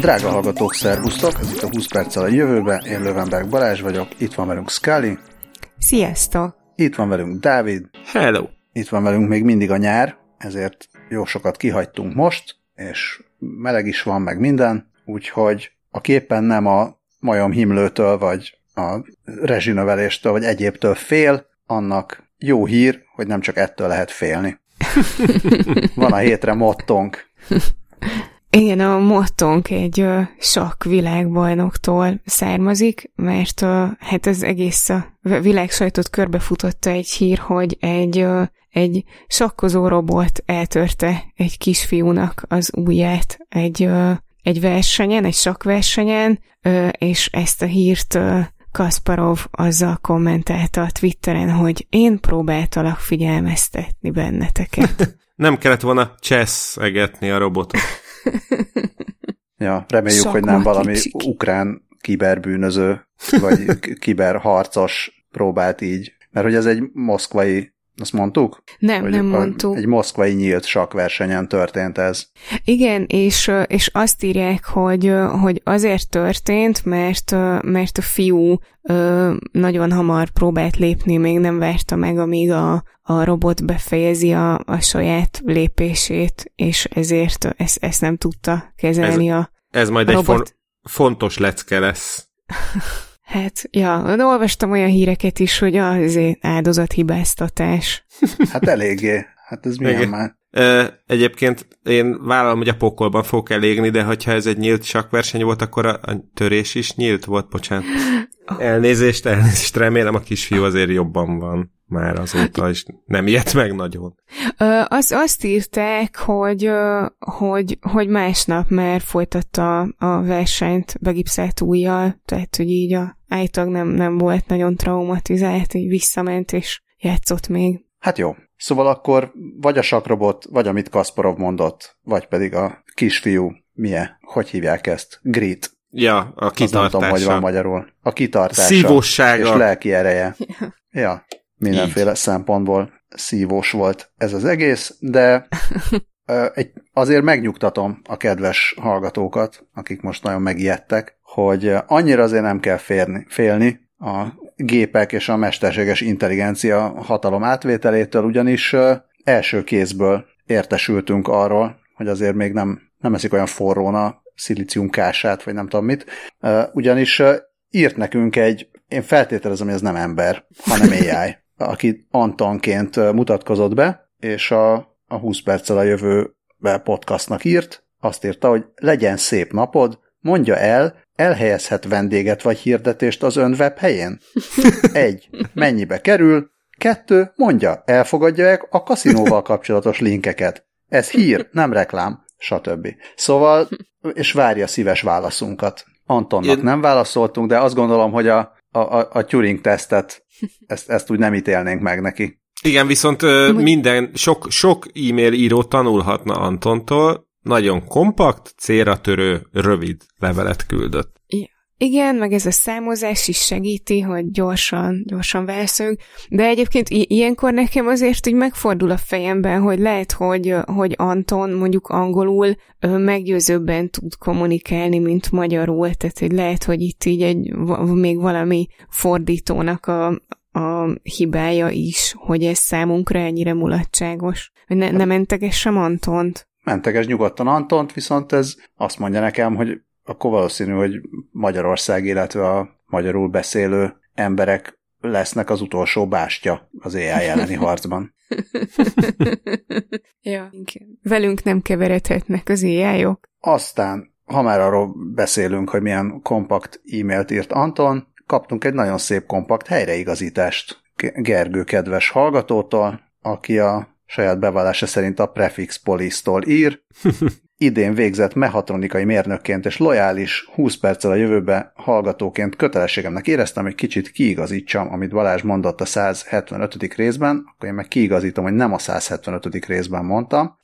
Drága hallgatók, szervusztok! Ez itt a 20 perccel a jövőbe. Én Lövenberg Balázs vagyok, itt van velünk Scully. Sziasztok! Itt van velünk Dávid. Hello! Itt van velünk még mindig a nyár, ezért jó sokat kihagytunk most, és meleg is van, meg minden, úgyhogy a képen nem a majom himlőtől, vagy a rezsinöveléstől, vagy egyébtől fél, annak jó hír, hogy nem csak ettől lehet félni. Van a hétre mottonk. Igen, a mottónk egy sok világbajnoktól származik, mert uh, hát az egész a világ sajtot körbefutotta egy hír, hogy egy, uh, egy sakkozó robot eltörte egy kisfiúnak az ujját egy, egy versenyen, egy sakversenyen, uh, és ezt a hírt uh, Kasparov azzal kommentálta a Twitteren, hogy én próbáltalak figyelmeztetni benneteket. Nem kellett volna cseszegetni a robotot. ja, reméljük, Sok hogy nem valami kicsi. ukrán kiberbűnöző, vagy kiberharcos próbált így. Mert hogy ez egy moszkvai azt mondtuk? Nem, hogy nem mondtuk. Egy moszkvai nyílt sakversenyen történt ez. Igen, és, és azt írják, hogy, hogy azért történt, mert, mert a fiú nagyon hamar próbált lépni, még nem várta meg, amíg a, a robot befejezi a, a saját lépését, és ezért ezt, ezt nem tudta kezelni ez, a Ez majd a egy fon- fontos lecke lesz. Hát, ja, de olvastam olyan híreket is, hogy azért áldozathibáztatás. Hát eléggé. Hát ez milyen Igen. már? Egyébként én vállalom, hogy a pokolban fogok elégni, de hogyha ez egy nyílt sakverseny volt, akkor a, a törés is nyílt volt, bocsánat. Elnézést, elnézést, remélem a kisfiú azért jobban van már azóta, és nem ilyet meg nagyon. Ö, az, azt írták, hogy, hogy, hogy másnap már folytatta a versenyt begipszelt ujjal, tehát hogy így a állítólag nem, nem volt nagyon traumatizált, így visszament és játszott még. Hát jó. Szóval akkor vagy a sakrobot, vagy amit Kasparov mondott, vagy pedig a kisfiú, milyen, hogy hívják ezt? Grit. Ja, a kitartása. Nem tudom, hogy van magyarul. A kitartása. Szívossága. És lelki ereje. Ja, ja mindenféle Így. szempontból szívós volt ez az egész, de egy, azért megnyugtatom a kedves hallgatókat, akik most nagyon megijedtek, hogy annyira azért nem kell férni, félni a gépek és a mesterséges intelligencia hatalom átvételétől, ugyanis első kézből értesültünk arról, hogy azért még nem, nem eszik olyan forrón a szilíciumkását, vagy nem tudom mit, ugyanis írt nekünk egy, én feltételezem, hogy ez nem ember, hanem AI, aki Antonként mutatkozott be, és a, a 20 perccel a jövőbe podcastnak írt, azt írta, hogy legyen szép napod, mondja el, elhelyezhet vendéget vagy hirdetést az ön webhelyén? Egy, mennyibe kerül? Kettő, mondja, elfogadja-e a kaszinóval kapcsolatos linkeket? Ez hír, nem reklám, stb. Szóval, és várja szíves válaszunkat. Antonnak Én... nem válaszoltunk, de azt gondolom, hogy a, a, a Turing-tesztet, ezt, ezt úgy nem ítélnénk meg neki. Igen, viszont minden, sok, sok e-mail író tanulhatna Antontól, nagyon kompakt, célra törő, rövid levelet küldött. Igen, meg ez a számozás is segíti, hogy gyorsan, gyorsan válaszoljunk, de egyébként i- ilyenkor nekem azért úgy megfordul a fejemben, hogy lehet, hogy, hogy Anton mondjuk angolul meggyőzőbben tud kommunikálni, mint magyarul, tehát hogy lehet, hogy itt így egy, még valami fordítónak a, a hibája is, hogy ez számunkra ennyire mulatságos. Ne, ne mentegessem Antont menteges nyugodtan Antont, viszont ez azt mondja nekem, hogy akkor valószínű, hogy Magyarország, illetve a magyarul beszélő emberek lesznek az utolsó bástya az AI elleni harcban. ja, velünk nem keveredhetnek az ai -ok. Aztán, ha már arról beszélünk, hogy milyen kompakt e-mailt írt Anton, kaptunk egy nagyon szép kompakt helyreigazítást Gergő kedves hallgatótól, aki a saját bevallása szerint a Prefix Police-tól ír. Idén végzett mehatronikai mérnökként és lojális 20 perccel a jövőbe hallgatóként kötelességemnek éreztem, hogy kicsit kiigazítsam, amit Balázs mondott a 175. részben, akkor én meg kiigazítom, hogy nem a 175. részben mondtam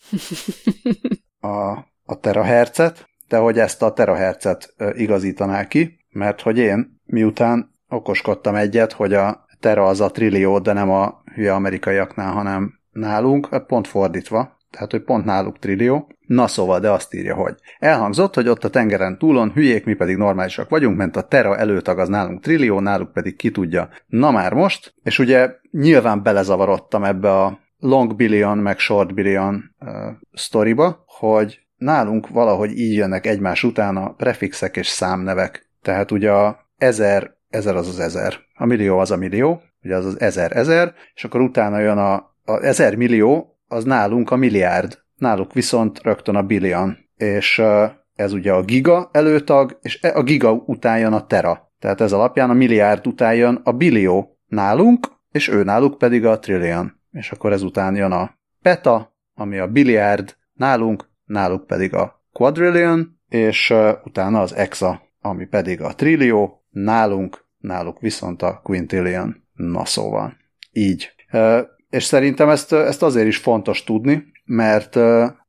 a, a terahercet, de hogy ezt a terahercet igazítaná ki, mert hogy én miután okoskodtam egyet, hogy a tera az a trillió, de nem a hülye amerikaiaknál, hanem nálunk, hát pont fordítva, tehát hogy pont náluk trillió. Na szóval, de azt írja, hogy elhangzott, hogy ott a tengeren túlon hülyék, mi pedig normálisak vagyunk, mert a Terra előtag az nálunk trillió, náluk pedig ki tudja. Na már most, és ugye nyilván belezavarodtam ebbe a long billion meg short billion uh, sztoriba, hogy nálunk valahogy így jönnek egymás után a prefixek és számnevek. Tehát ugye a ezer, ezer az az ezer, a millió az a millió, ugye az az ezer ezer, és akkor utána jön a, a ezer millió, az nálunk a milliárd, náluk viszont rögtön a billion, és ez ugye a giga előtag, és e, a giga után jön a tera. Tehát ez alapján a milliárd után jön a billió nálunk, és ő náluk pedig a trillion. És akkor ezután jön a peta, ami a billiárd nálunk, náluk pedig a quadrillion, és utána az exa, ami pedig a trillió, nálunk, náluk viszont a quintillion. Na szóval, így. És szerintem ezt, ezt azért is fontos tudni, mert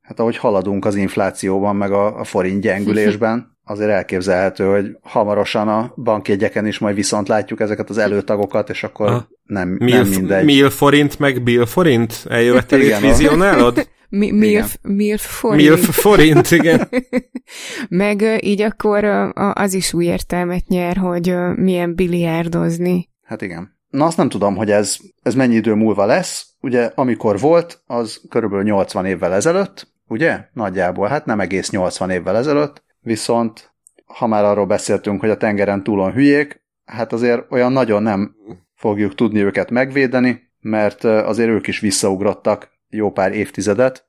hát ahogy haladunk az inflációban, meg a, a forint gyengülésben, azért elképzelhető, hogy hamarosan a bankjegyeken is majd viszont látjuk ezeket az előtagokat, és akkor ah. nem, mil, nem mindegy. Mil forint, meg bill forint? Eljövettél itt vizionálod? Mi, milf, milf forint. Milf forint, igen. Meg így akkor az is új értelmet nyer, hogy milyen biliárdozni. Hát igen. Na azt nem tudom, hogy ez, ez mennyi idő múlva lesz. Ugye amikor volt, az körülbelül 80 évvel ezelőtt, ugye? Nagyjából, hát nem egész 80 évvel ezelőtt, viszont ha már arról beszéltünk, hogy a tengeren túlon hülyék, hát azért olyan nagyon nem fogjuk tudni őket megvédeni, mert azért ők is visszaugrottak jó pár évtizedet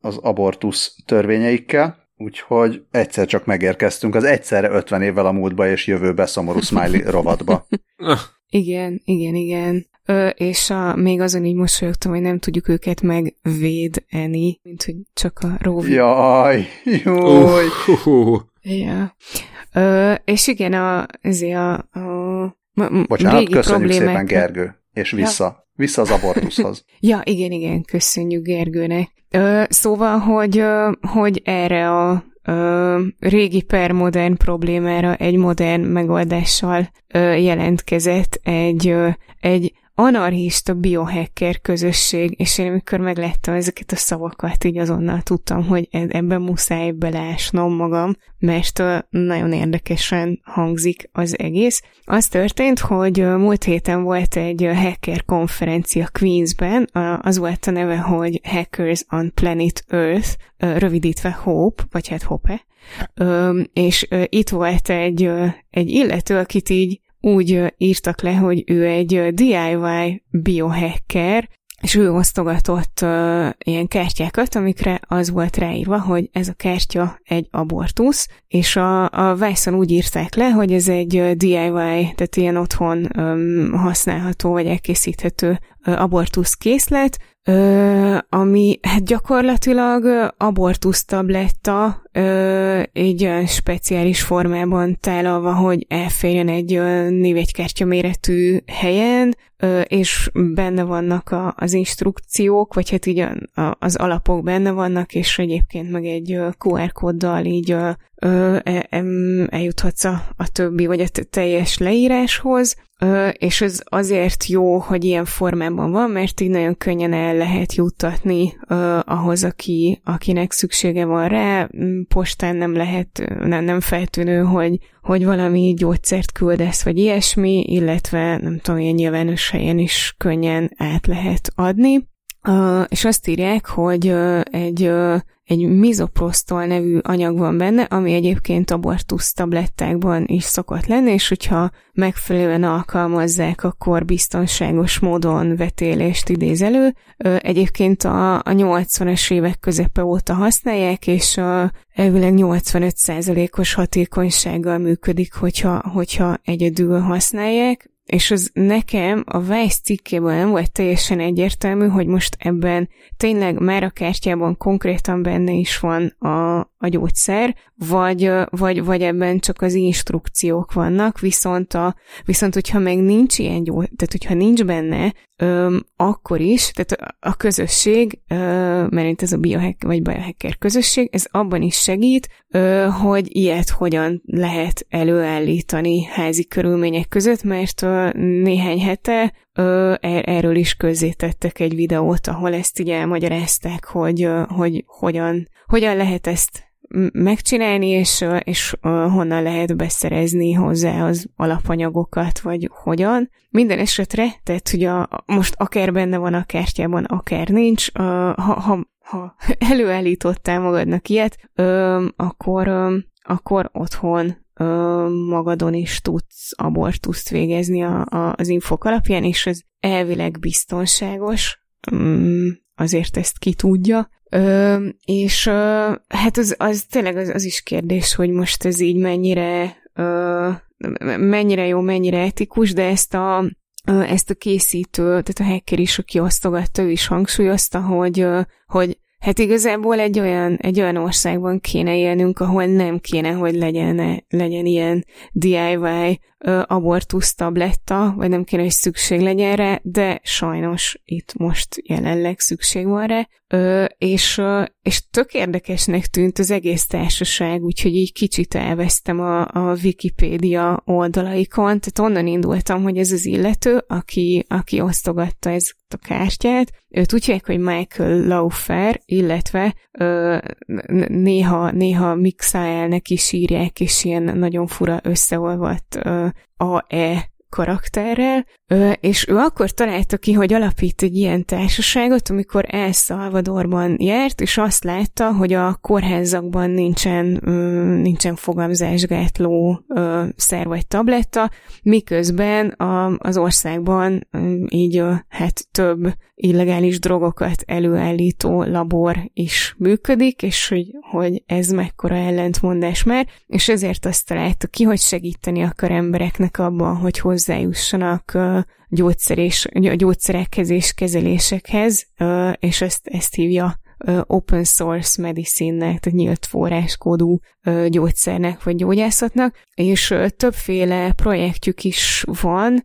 az abortusz törvényeikkel, úgyhogy egyszer csak megérkeztünk az egyszerre 50 évvel a múltba és jövőbe szomorú smiley rovatba. igen, igen, igen. Ö, és a, még azon így mosolyogtam, hogy nem tudjuk őket megvédeni, mint hogy csak a róvi. Jaj, jó. Uh, uh, uh. Ja. Ö, és igen, a, ezért a, a Bocsánat, régi köszönjük problémák... szépen, Gergő, és vissza. Ja. Vissza az abortuszhoz. ja, igen, igen, köszönjük Gergőnek. Ö, szóval, hogy, hogy erre a ö, régi per modern problémára egy modern megoldással ö, jelentkezett egy, ö, egy anarchista biohacker közösség, és én amikor megláttam ezeket a szavakat, így azonnal tudtam, hogy e- ebben muszáj beleásnom magam, mert nagyon érdekesen hangzik az egész. Az történt, hogy múlt héten volt egy hacker konferencia Queensben, az volt a neve, hogy Hackers on Planet Earth, rövidítve HOPE, vagy hát HOPE, és itt volt egy, egy illető, akit így úgy írtak le, hogy ő egy DIY biohacker, és ő osztogatott uh, ilyen kártyákat, amikre az volt ráírva, hogy ez a kártya egy abortusz, és a, a Vice-on úgy írták le, hogy ez egy DIY, tehát ilyen otthon um, használható vagy elkészíthető uh, abortusz készlet, Ö, ami hát gyakorlatilag abortusz tabletta ö, egy olyan speciális formában tálalva, hogy elférjen egy névegykártya méretű helyen, ö, és benne vannak a, az instrukciók, vagy hát így a, a, az alapok benne vannak, és egyébként meg egy QR kóddal így ö, e, eljuthatsz a, a többi, vagy a teljes leíráshoz, és ez azért jó, hogy ilyen formában van, mert így nagyon könnyen el lehet juttatni ahhoz, aki, akinek szüksége van rá. Postán nem lehet, nem, nem feltűnő, hogy, hogy valami gyógyszert küldesz, vagy ilyesmi, illetve nem tudom, ilyen nyilvános helyen is könnyen át lehet adni. És azt írják, hogy egy, egy mizoprostol nevű anyag van benne, ami egyébként abortusz tablettákban is szokott lenni, és hogyha megfelelően alkalmazzák, akkor biztonságos módon vetélést idéz elő. Egyébként a, a 80-as évek közepe óta használják, és a elvileg 85%-os hatékonysággal működik, hogyha, hogyha egyedül használják és az nekem a Vice cikkében nem volt teljesen egyértelmű, hogy most ebben tényleg már a kártyában konkrétan benne is van a, a gyógyszer, vagy, vagy, vagy ebben csak az instrukciók vannak, viszont, a, viszont hogyha meg nincs ilyen gyógyszer, tehát hogyha nincs benne, öm, akkor is, tehát a, a közösség, öm, mert ez a biohack, vagy biohacker közösség, ez abban is segít, öm, hogy ilyet hogyan lehet előállítani házi körülmények között, mert öm, néhány hete er-, erről is közzétettek egy videót, ahol ezt így elmagyarázták, hogy, hogy hogyan, hogyan lehet ezt megcsinálni, és, és honnan lehet beszerezni hozzá az alapanyagokat, vagy hogyan. Minden esetre, tehát a, most akár benne van a kártyában, akár nincs, ha, ha, ha előállítottál magadnak ilyet, akkor, akkor otthon magadon is tudsz abortuszt végezni a, a, az infok alapján, és ez elvileg biztonságos, mm, azért ezt ki tudja. Ö, és ö, hát az, az tényleg az, az is kérdés, hogy most ez így mennyire ö, mennyire jó, mennyire etikus, de ezt a ezt a készítő, tehát a hacker is, aki osztogatta, ő is hangsúlyozta, hogy, hogy Hát igazából egy olyan, egy olyan országban kéne élnünk, ahol nem kéne, hogy legyen, legyen ilyen DIY abortusz tabletta, vagy nem kéne, hogy szükség legyen rá, de sajnos itt most jelenleg szükség van rá, és, és tök érdekesnek tűnt az egész társaság, úgyhogy így kicsit elvesztem a, a Wikipédia oldalaikon, tehát onnan indultam, hogy ez az illető, aki, aki osztogatta ezt a kártyát, őt úgy hívják, hogy Michael Laufer, illetve ö, néha, néha mixájelnek is írják, és ilyen nagyon fura összeolvadt ö, AE karakterrel, és ő akkor találta ki, hogy alapít egy ilyen társaságot, amikor El Salvadorban járt, és azt látta, hogy a kórházakban nincsen, nincsen fogamzásgátló szer vagy tabletta, miközben az országban így hát több illegális drogokat előállító labor is működik, és hogy, hogy ez mekkora ellentmondás már, és ezért azt találta ki, hogy segíteni akar embereknek abban, hogy hozzájussanak gyógyszer és, gyógyszerekhez és kezelésekhez, és ezt, ezt hívja open source medicine-nek, tehát nyílt forráskódú gyógyszernek vagy gyógyászatnak, és többféle projektjük is van,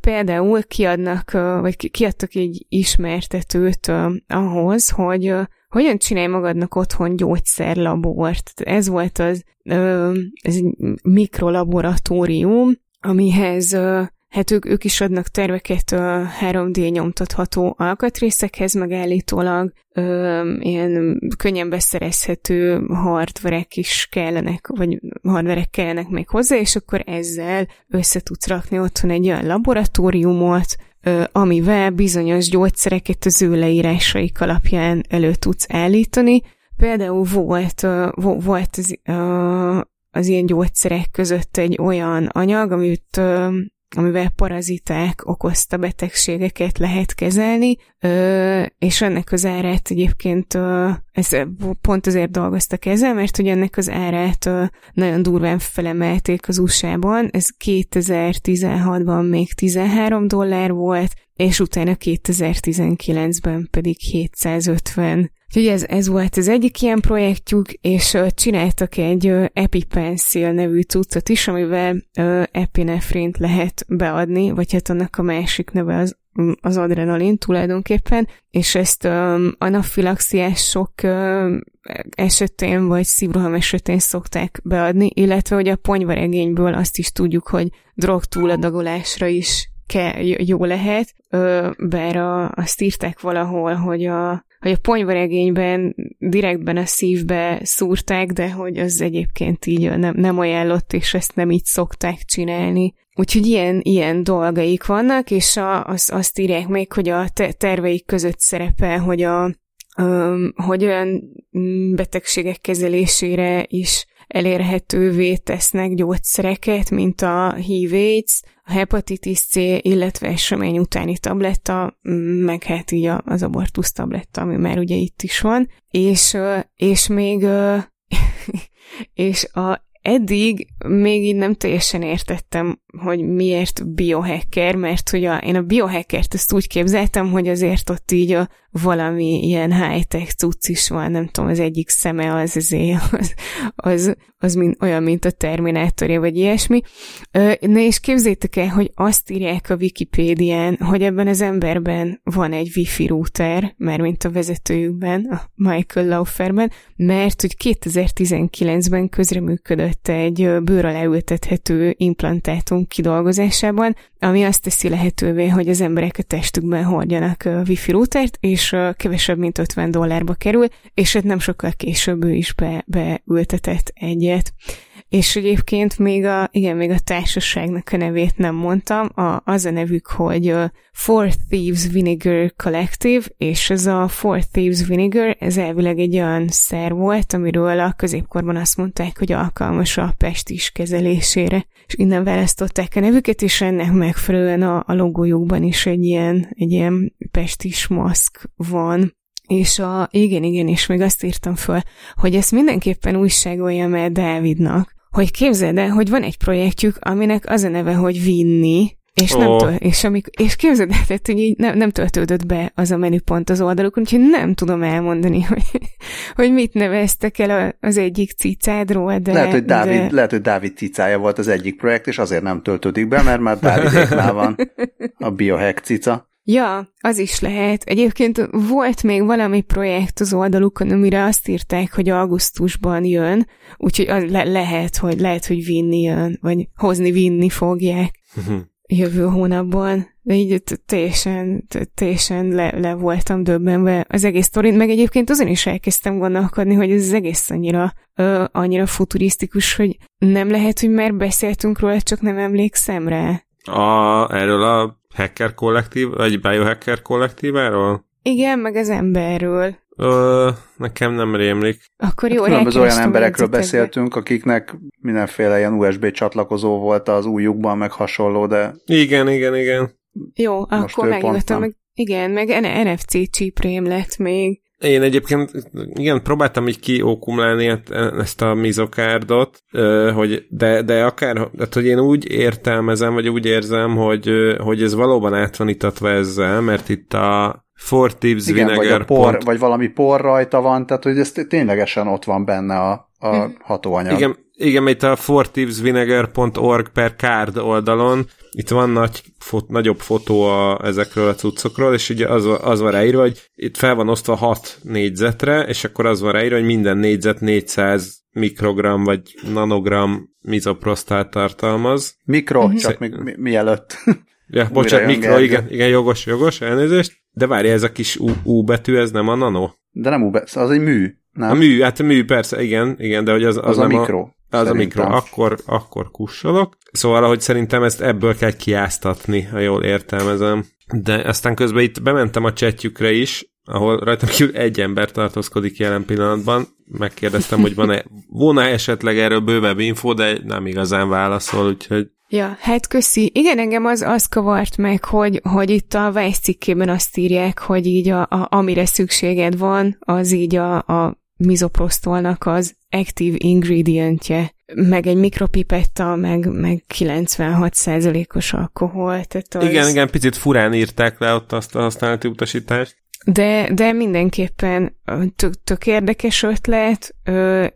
például kiadnak, vagy kiadtak egy ismertetőt ahhoz, hogy hogyan csinálj magadnak otthon gyógyszerlabort. Ez volt az, ez egy mikrolaboratórium, amihez hát ők, ők is adnak terveket a 3D nyomtatható alkatrészekhez, meg állítólag ilyen könnyen beszerezhető hardverek is kellenek, vagy hardverek kellenek még hozzá, és akkor ezzel össze tudsz rakni otthon egy olyan laboratóriumot, ö, amivel bizonyos gyógyszereket az ő leírásaik alapján elő tudsz állítani. Például volt, volt az, az ilyen gyógyszerek között egy olyan anyag, amit amivel paraziták okozta betegségeket lehet kezelni, és ennek az árát egyébként ez pont azért dolgoztak ezzel, mert hogy ennek az árát nagyon durván felemelték az USA-ban, ez 2016-ban még 13 dollár volt, és utána 2019-ben pedig 750 Úgyhogy ez, ez volt az egyik ilyen projektjük, és uh, csináltak egy uh, EpiPencil nevű cuccot is, amivel epinefrint lehet beadni, vagy hát annak a másik neve az az adrenalin tulajdonképpen, és ezt um, anafilaxiások uh, esetén vagy szívroham esetén szokták beadni, illetve hogy a ponyvaregényből azt is tudjuk, hogy drog túladagolásra is ke, jó lehet, bár a, azt írták valahol, hogy a, hogy a ponyvaregényben direktben a szívbe szúrták, de hogy az egyébként így nem, nem ajánlott, és ezt nem így szokták csinálni. Úgyhogy ilyen, ilyen dolgaik vannak, és a, az, azt írják még, hogy a te, terveik között szerepel, hogy a hogy olyan betegségek kezelésére is elérhetővé tesznek gyógyszereket, mint a HIV AIDS, a hepatitis C, illetve esemény utáni tabletta, meg hát így az abortusz tabletta, ami már ugye itt is van, és, és még és a eddig még így nem teljesen értettem, hogy miért biohacker, mert hogy a, én a biohackert ezt úgy képzeltem, hogy azért ott így a, valami ilyen high-tech cucc is van, nem tudom, az egyik szeme az azért, az, az, az mint, olyan, mint a Terminátorja, vagy ilyesmi. Na és képzétek el, hogy azt írják a Wikipédián, hogy ebben az emberben van egy wifi router, mert mint a vezetőjükben, a Michael Lauferben, mert hogy 2019-ben közreműködött egy bőr alá ültethető implantátum kidolgozásában, ami azt teszi lehetővé, hogy az emberek a testükben hordjanak wifi routert, és kevesebb, mint 50 dollárba kerül, és hát nem sokkal később ő is be, beültetett egyet. És egyébként még a, igen, még a társaságnak a nevét nem mondtam, a, az a nevük, hogy Four Thieves Vinegar Collective, és ez a Four Thieves Vinegar, ez elvileg egy olyan szer volt, amiről a középkorban azt mondták, hogy alkalmas a pestis kezelésére. És innen választották a nevüket, és ennek megfelelően a, a logójukban is egy ilyen, egy ilyen pestis maszk van. És a, igen, igen, és még azt írtam föl, hogy ezt mindenképpen újságolja el Dávidnak, hogy képzeld el, hogy van egy projektjük, aminek az a neve, hogy Vinni, és, oh. nem töl, és, amik, és képzeld el, tehát, hogy így nem, nem töltődött be az a menüpont az oldalukon, úgyhogy nem tudom elmondani, hogy, hogy mit neveztek el az egyik cicádról, de... Lehet, hogy Dávid, de... lehet, hogy Dávid cicája volt az egyik projekt, és azért nem töltődik be, mert már Dávidéknál van a biohack cica. Ja, az is lehet. Egyébként volt még valami projekt az oldalukon, amire azt írták, hogy augusztusban jön, úgyhogy le- lehet, hogy lehet, hogy vinni jön, vagy hozni vinni fogják jövő hónapban. De így teljesen, teljesen le, le voltam döbbenve az egész sztorin, meg egyébként azon is elkezdtem gondolkodni, hogy ez az egész annyira, ö, annyira futurisztikus, hogy nem lehet, hogy már beszéltünk róla, csak nem emlékszem rá. A, erről a hacker kollektív, vagy biohacker kollektíváról? Igen, meg az emberről. Ö, nekem nem rémlik. Akkor jó, az olyan emberekről beszéltünk, akiknek mindenféle ilyen USB csatlakozó volt az újukban, meg hasonló, de... Igen, igen, igen. Jó, Most akkor megnyugodtam, meg igen, meg NFC csíprém lett még. Én egyébként, igen, próbáltam így kiókumlálni ezt a mizokárdot, hogy de, de akár, tehát, hogy én úgy értelmezem, vagy úgy érzem, hogy, hogy ez valóban át van itatva ezzel, mert itt a Four Tips igen, Vinegar vagy, a por, pont... vagy valami por rajta van, tehát hogy ez ténylegesen ott van benne a, a hm. hatóanyag. Igen, igen, itt a fortipsvinegar.org per card oldalon, itt van nagy, fot, nagyobb fotó a, ezekről a cuccokról, és ugye az, az van ráírva, hogy itt fel van osztva 6 négyzetre, és akkor az van ráírva, hogy minden négyzet 400 mikrogram vagy nanogram mizoprostát tartalmaz. Mikro, uh-huh. csak még mi, mielőtt. Ja, bocsánat, mikro, igen, igen, jogos, jogos, elnézést. De várja, ez a kis U, U betű, ez nem a nano? De nem U betű, az egy mű. Nem? A mű, hát a mű, persze, igen, igen, de hogy az, az, az nem a mikro. A... Az a mikro, akkor, akkor kussolok. Szóval, ahogy szerintem ezt ebből kell kiáztatni, ha jól értelmezem. De aztán közben itt bementem a csetjükre is, ahol rajtam kívül egy ember tartózkodik jelen pillanatban. Megkérdeztem, hogy van-e, volna esetleg erről bővebb info, de nem igazán válaszol, úgyhogy Ja, hát köszi. Igen, engem az, az kavart meg, hogy, hogy itt a Vice cikkében azt írják, hogy így a, a, amire szükséged van, az így a, a mizoprostolnak az active ingredientje, meg egy mikropipetta, meg, meg 96%-os alkohol. Tehát az... Igen, igen, picit furán írták le ott azt a használati utasítást. De, de mindenképpen tök, tök érdekes ötlet,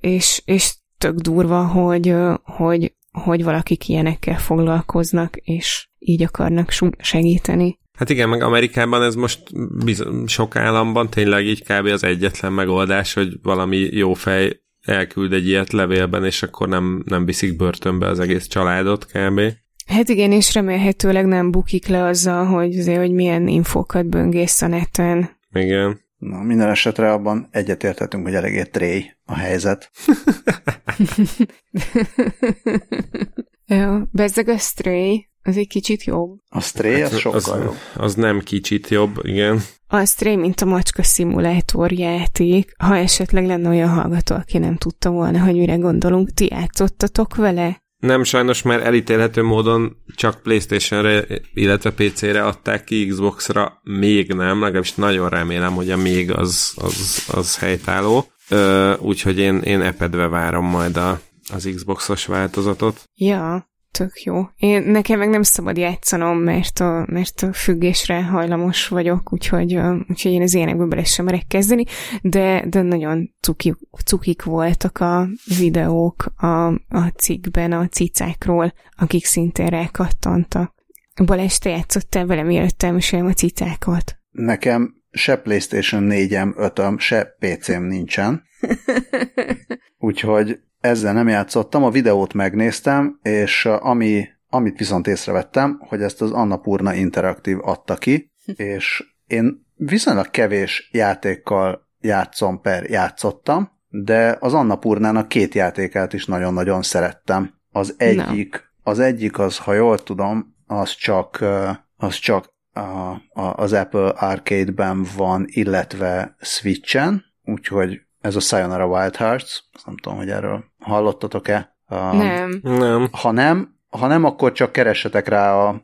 és, és tök durva, hogy, hogy, hogy valakik ilyenekkel foglalkoznak, és így akarnak segíteni. Hát igen, meg Amerikában ez most biz- sok államban tényleg így kb. az egyetlen megoldás, hogy valami jó fej elküld egy ilyet levélben, és akkor nem, nem viszik börtönbe az egész családot kb. Hát igen, és remélhetőleg nem bukik le azzal, hogy, azért, hogy milyen infókat böngész a neten. Igen. Na, minden esetre abban egyetértetünk, hogy eléggé tréj a helyzet. ja, bezzeg a stray, az egy kicsit jobb. A Stray hát, az sokkal az, jobb. Az nem kicsit jobb, igen. A Stray, mint a macska szimulátor játék, ha esetleg lenne olyan hallgató, aki nem tudta volna, hogy mire gondolunk, ti játszottatok vele? Nem, sajnos már elítélhető módon csak Playstation-re, illetve PC-re adták ki, Xbox-ra még nem, legalábbis nagyon remélem, hogy a még az, az, az helytálló. Úgyhogy én, én epedve várom majd a, az Xbox-os változatot. Ja, tök jó. Én, nekem meg nem szabad játszanom, mert a, mert a függésre hajlamos vagyok, úgyhogy, úgyhogy én az ilyenekből bele sem merek kezdeni, de, de nagyon cuki, cukik voltak a videók a, a cikkben a cicákról, akik szintén rákattantak. Balázs, te játszottál vele, mielőtt elmesélem a cicákat? Nekem se PlayStation 4-em, 5-öm, se PC-m nincsen. Úgyhogy ezzel nem játszottam, a videót megnéztem, és ami, amit viszont észrevettem, hogy ezt az Annapurna Interactive adta ki, és én viszonylag kevés játékkal játszom per játszottam, de az Annapurnának két játékát is nagyon-nagyon szerettem. Az egyik, no. az egyik az, ha jól tudom, az csak, az csak a, a, az Apple Arcade-ben van, illetve Switchen, úgyhogy ez a Sayonara Wild Hearts, nem tudom, hogy erről hallottatok-e. A, nem. Nem. Ha nem, ha nem, akkor csak keressetek rá a,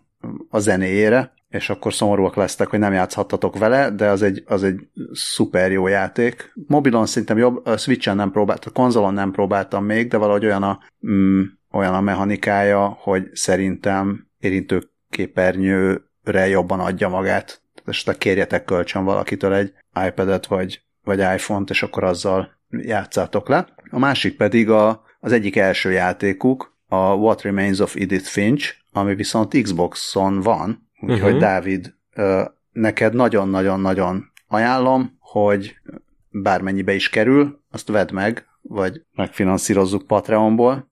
a zenéjére, és akkor szomorúak lesztek, hogy nem játszhattatok vele, de az egy, az egy szuper jó játék. Mobilon szerintem jobb, a Switchen nem próbáltam, a konzolon nem próbáltam még, de valahogy olyan a, mm, olyan a mechanikája, hogy szerintem érintőképernyőre jobban adja magát. Tehát kérjetek kölcsön valakitől egy iPad-et, vagy vagy iPhone-t, és akkor azzal játszátok le. A másik pedig a, az egyik első játékuk, a What Remains of Edith Finch, ami viszont Xboxon van, úgyhogy uh-huh. Dávid, neked nagyon-nagyon-nagyon ajánlom, hogy bármennyibe is kerül, azt vedd meg, vagy megfinanszírozzuk Patreonból.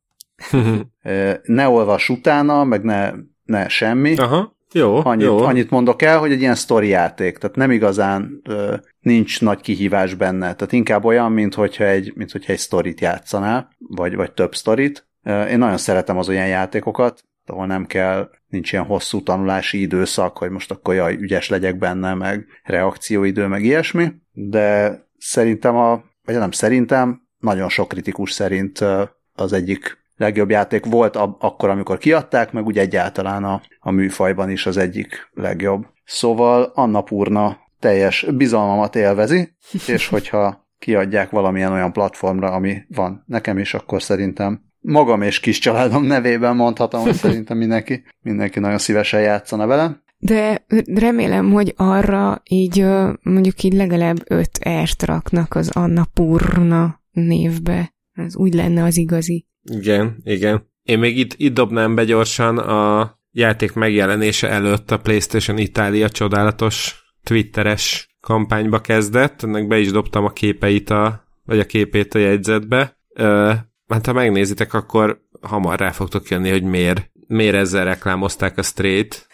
ne olvas utána, meg ne, ne semmi. Aha. Jó, annyit, jó. annyit mondok el, hogy egy ilyen sztori játék, tehát nem igazán ö, nincs nagy kihívás benne, tehát inkább olyan, mint hogyha egy, mint hogyha egy sztorit játszanál, vagy, vagy több sztorit. Én nagyon szeretem az olyan játékokat, ahol nem kell, nincs ilyen hosszú tanulási időszak, hogy most akkor jaj, ügyes legyek benne, meg reakcióidő, meg ilyesmi, de szerintem a, vagy nem szerintem, nagyon sok kritikus szerint az egyik legjobb játék volt ab, akkor, amikor kiadták, meg úgy egyáltalán a, a műfajban is az egyik legjobb. Szóval Annapurna teljes bizalmamat élvezi, és hogyha kiadják valamilyen olyan platformra, ami van nekem is, akkor szerintem magam és kis családom nevében mondhatom, hogy szerintem mindenki, mindenki nagyon szívesen játszana vele. De remélem, hogy arra így mondjuk így legalább öt ert raknak az Annapurna névbe. Ez úgy lenne az igazi. Igen, igen. Én még itt, itt dobnám be gyorsan a játék megjelenése előtt a PlayStation Itália csodálatos twitteres kampányba kezdett, ennek be is dobtam a képeit a, vagy a képét a jegyzetbe. Ö, hát ha megnézitek, akkor hamar rá fogtok jönni, hogy miért, miért ezzel reklámozták a straight.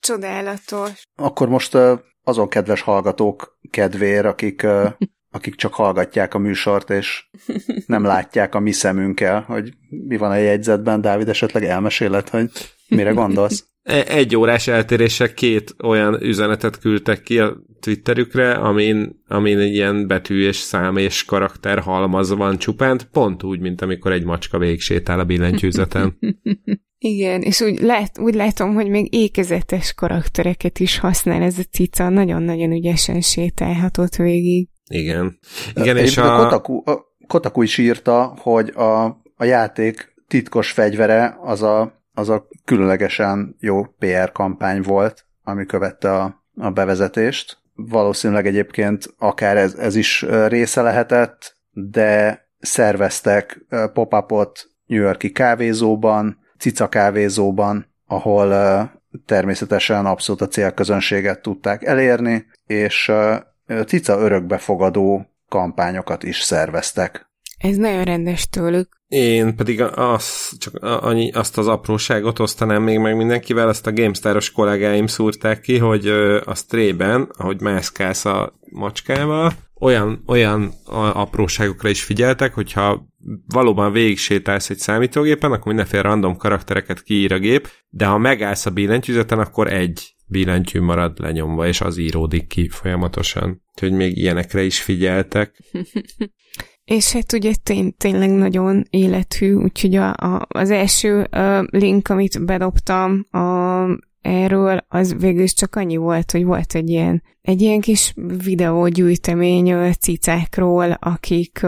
Csodálatos. Akkor most azon kedves hallgatók kedvér, akik akik csak hallgatják a műsort, és nem látják a mi szemünkkel, hogy mi van a jegyzetben. Dávid, esetleg elmeséled, hogy mire gondolsz? E, egy órás eltéréssel két olyan üzenetet küldtek ki a Twitterükre, amin, amin egy ilyen betű és szám és karakter halmaz van csupán, pont úgy, mint amikor egy macska végig sétál a billentyűzeten. Igen, és úgy, lát, úgy látom, hogy még ékezetes karaktereket is használ ez a cica, nagyon-nagyon ügyesen sétálhatott végig. Igen. Igen, és a... a Kotaku, a Kotaku is írta, hogy a, a játék titkos fegyvere az a, az a különlegesen jó PR kampány volt, ami követte a, a bevezetést. Valószínűleg egyébként akár ez, ez is része lehetett, de szerveztek pop-upot New Yorki kávézóban, cica kávézóban, ahol természetesen abszolút a célközönséget tudták elérni, és cica örökbefogadó kampányokat is szerveztek. Ez nagyon rendes tőlük. Én pedig az, csak annyi, azt az apróságot osztanám még meg mindenkivel, azt a GameStar-os kollégáim szúrták ki, hogy a strében, ahogy mászkálsz a macskával, olyan, olyan apróságokra is figyeltek, hogyha valóban végig sétálsz egy számítógépen, akkor mindenféle random karaktereket kiír a gép, de ha megállsz a billentyűzeten, akkor egy billentyű marad lenyomva, és az íródik ki folyamatosan. Úgyhogy még ilyenekre is figyeltek. És hát ugye tény, tényleg nagyon élethű, úgyhogy a, a, az első a link, amit bedobtam a, erről, az végül is csak annyi volt, hogy volt egy ilyen, egy ilyen kis videógyűjtemény cicákról, akik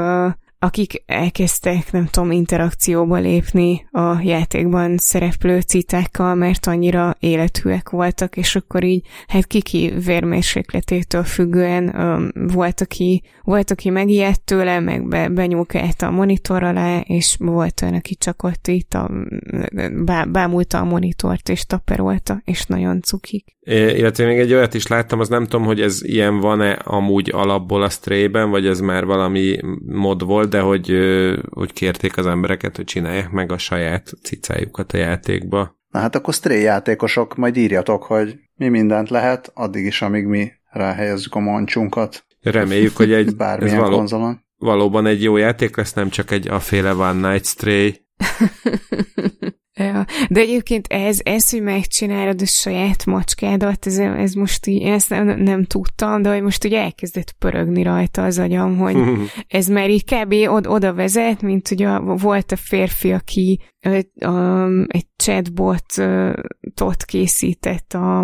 akik elkezdtek, nem tudom, interakcióba lépni a játékban szereplő citákkal, mert annyira élethűek voltak, és akkor így, hát kiki vérmérsékletétől függően volt, aki, volt, aki megijedt tőle, meg be, benyúkált a monitor alá, és volt olyan, aki csak ott itt a, bá, bámulta a monitort, és taperolta, és nagyon cukik. Illetve még egy olyat is láttam, az nem tudom, hogy ez ilyen van-e amúgy alapból a Stray-ben, vagy ez már valami mod volt, de hogy, hogy kérték az embereket, hogy csinálják meg a saját cicájukat a játékba. Na hát akkor Stray játékosok, majd írjatok, hogy mi mindent lehet, addig is, amíg mi ráhelyezzük a mancsunkat. Reméljük, hogy egy bármilyen ez való, konzolon. valóban egy jó játék lesz, nem csak egy aféle One Night Stray. Ja, de egyébként ez, ez, hogy megcsinálod a saját macskádat, ez, ez most így, ezt nem, nem tudtam, de hogy most ugye elkezdett pörögni rajta az agyam, hogy ez már így kb. Od, oda vezet, mint ugye volt a férfi, aki um, egy chatbotot készített a,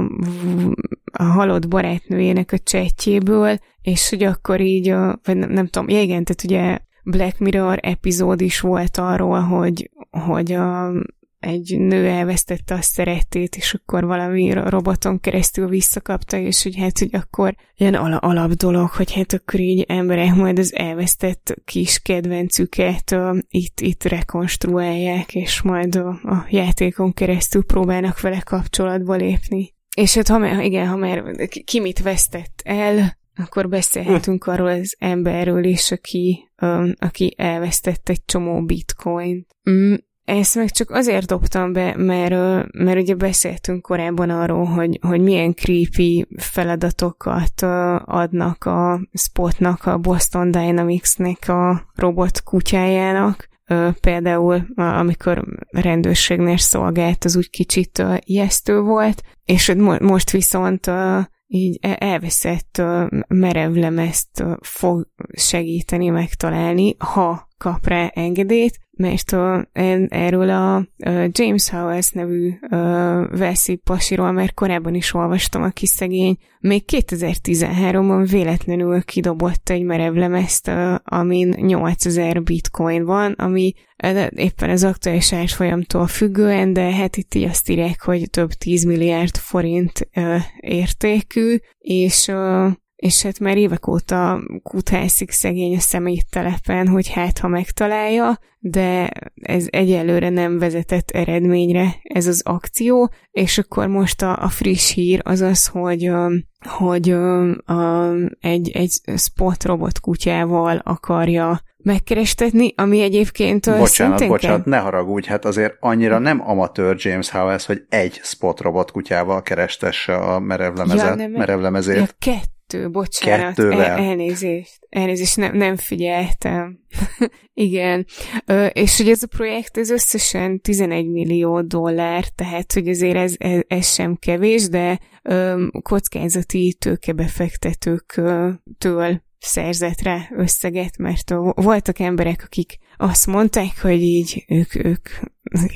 a halott barátnőjének a chatjéből, és hogy akkor így, vagy nem, nem tudom, ja igen, tehát ugye Black Mirror epizód is volt arról, hogy, hogy a, egy nő elvesztette a szeretét, és akkor valami roboton keresztül visszakapta, és hogy hát, hogy akkor ilyen al- alap dolog, hogy hát akkor így emberek majd az elvesztett kis kedvencüket uh, itt, itt rekonstruálják, és majd uh, a játékon keresztül próbálnak vele kapcsolatba lépni. És hát ha már, igen, ha már ki mit vesztett el, akkor beszélhetünk hm. arról az emberről is, aki, um, aki elvesztett egy csomó bitcoint. Mm, ezt meg csak azért dobtam be, mert, mert ugye beszéltünk korábban arról, hogy, hogy milyen creepy feladatokat adnak a Spotnak, a Boston Dynamics-nek a robot kutyájának. Például, amikor rendőrségnél szolgált, az úgy kicsit ijesztő volt, és most viszont így e-, elveszett merevlemezt fog segíteni megtalálni, ha kap rá engedélyt, uh, erről a James Howells nevű Veszi pasiról mert korábban is olvastam, aki szegény, még 2013-ban véletlenül kidobott egy merevlemezt, amin 8000 bitcoin van, ami éppen az aktuális árfolyamtól függően, de hát itt így azt írják, hogy több 10 milliárd forint értékű, és és hát már évek óta kutászik szegény a személytelepen, hogy hát ha megtalálja, de ez egyelőre nem vezetett eredményre ez az akció, és akkor most a, a friss hír az az, hogy, hogy a, egy, egy spot robot kutyával akarja megkerestetni, ami egyébként... Bocsánat, bocsánat, kell... ne haragudj, hát azért annyira nem amatőr James Howells, hogy egy spot robot kutyával kerestesse a merevlemezet, ja, merevlemezét. Ja, kettő kettő, bocsánat, El, elnézést, elnézést, nem, nem figyeltem. Igen, Ö, és hogy ez a projekt, ez összesen 11 millió dollár, tehát hogy azért ez, ez, ez sem kevés, de ö, kockázati tőkebefektetőktől szerzett rá összeget, mert voltak emberek, akik azt mondták, hogy így ők, ők,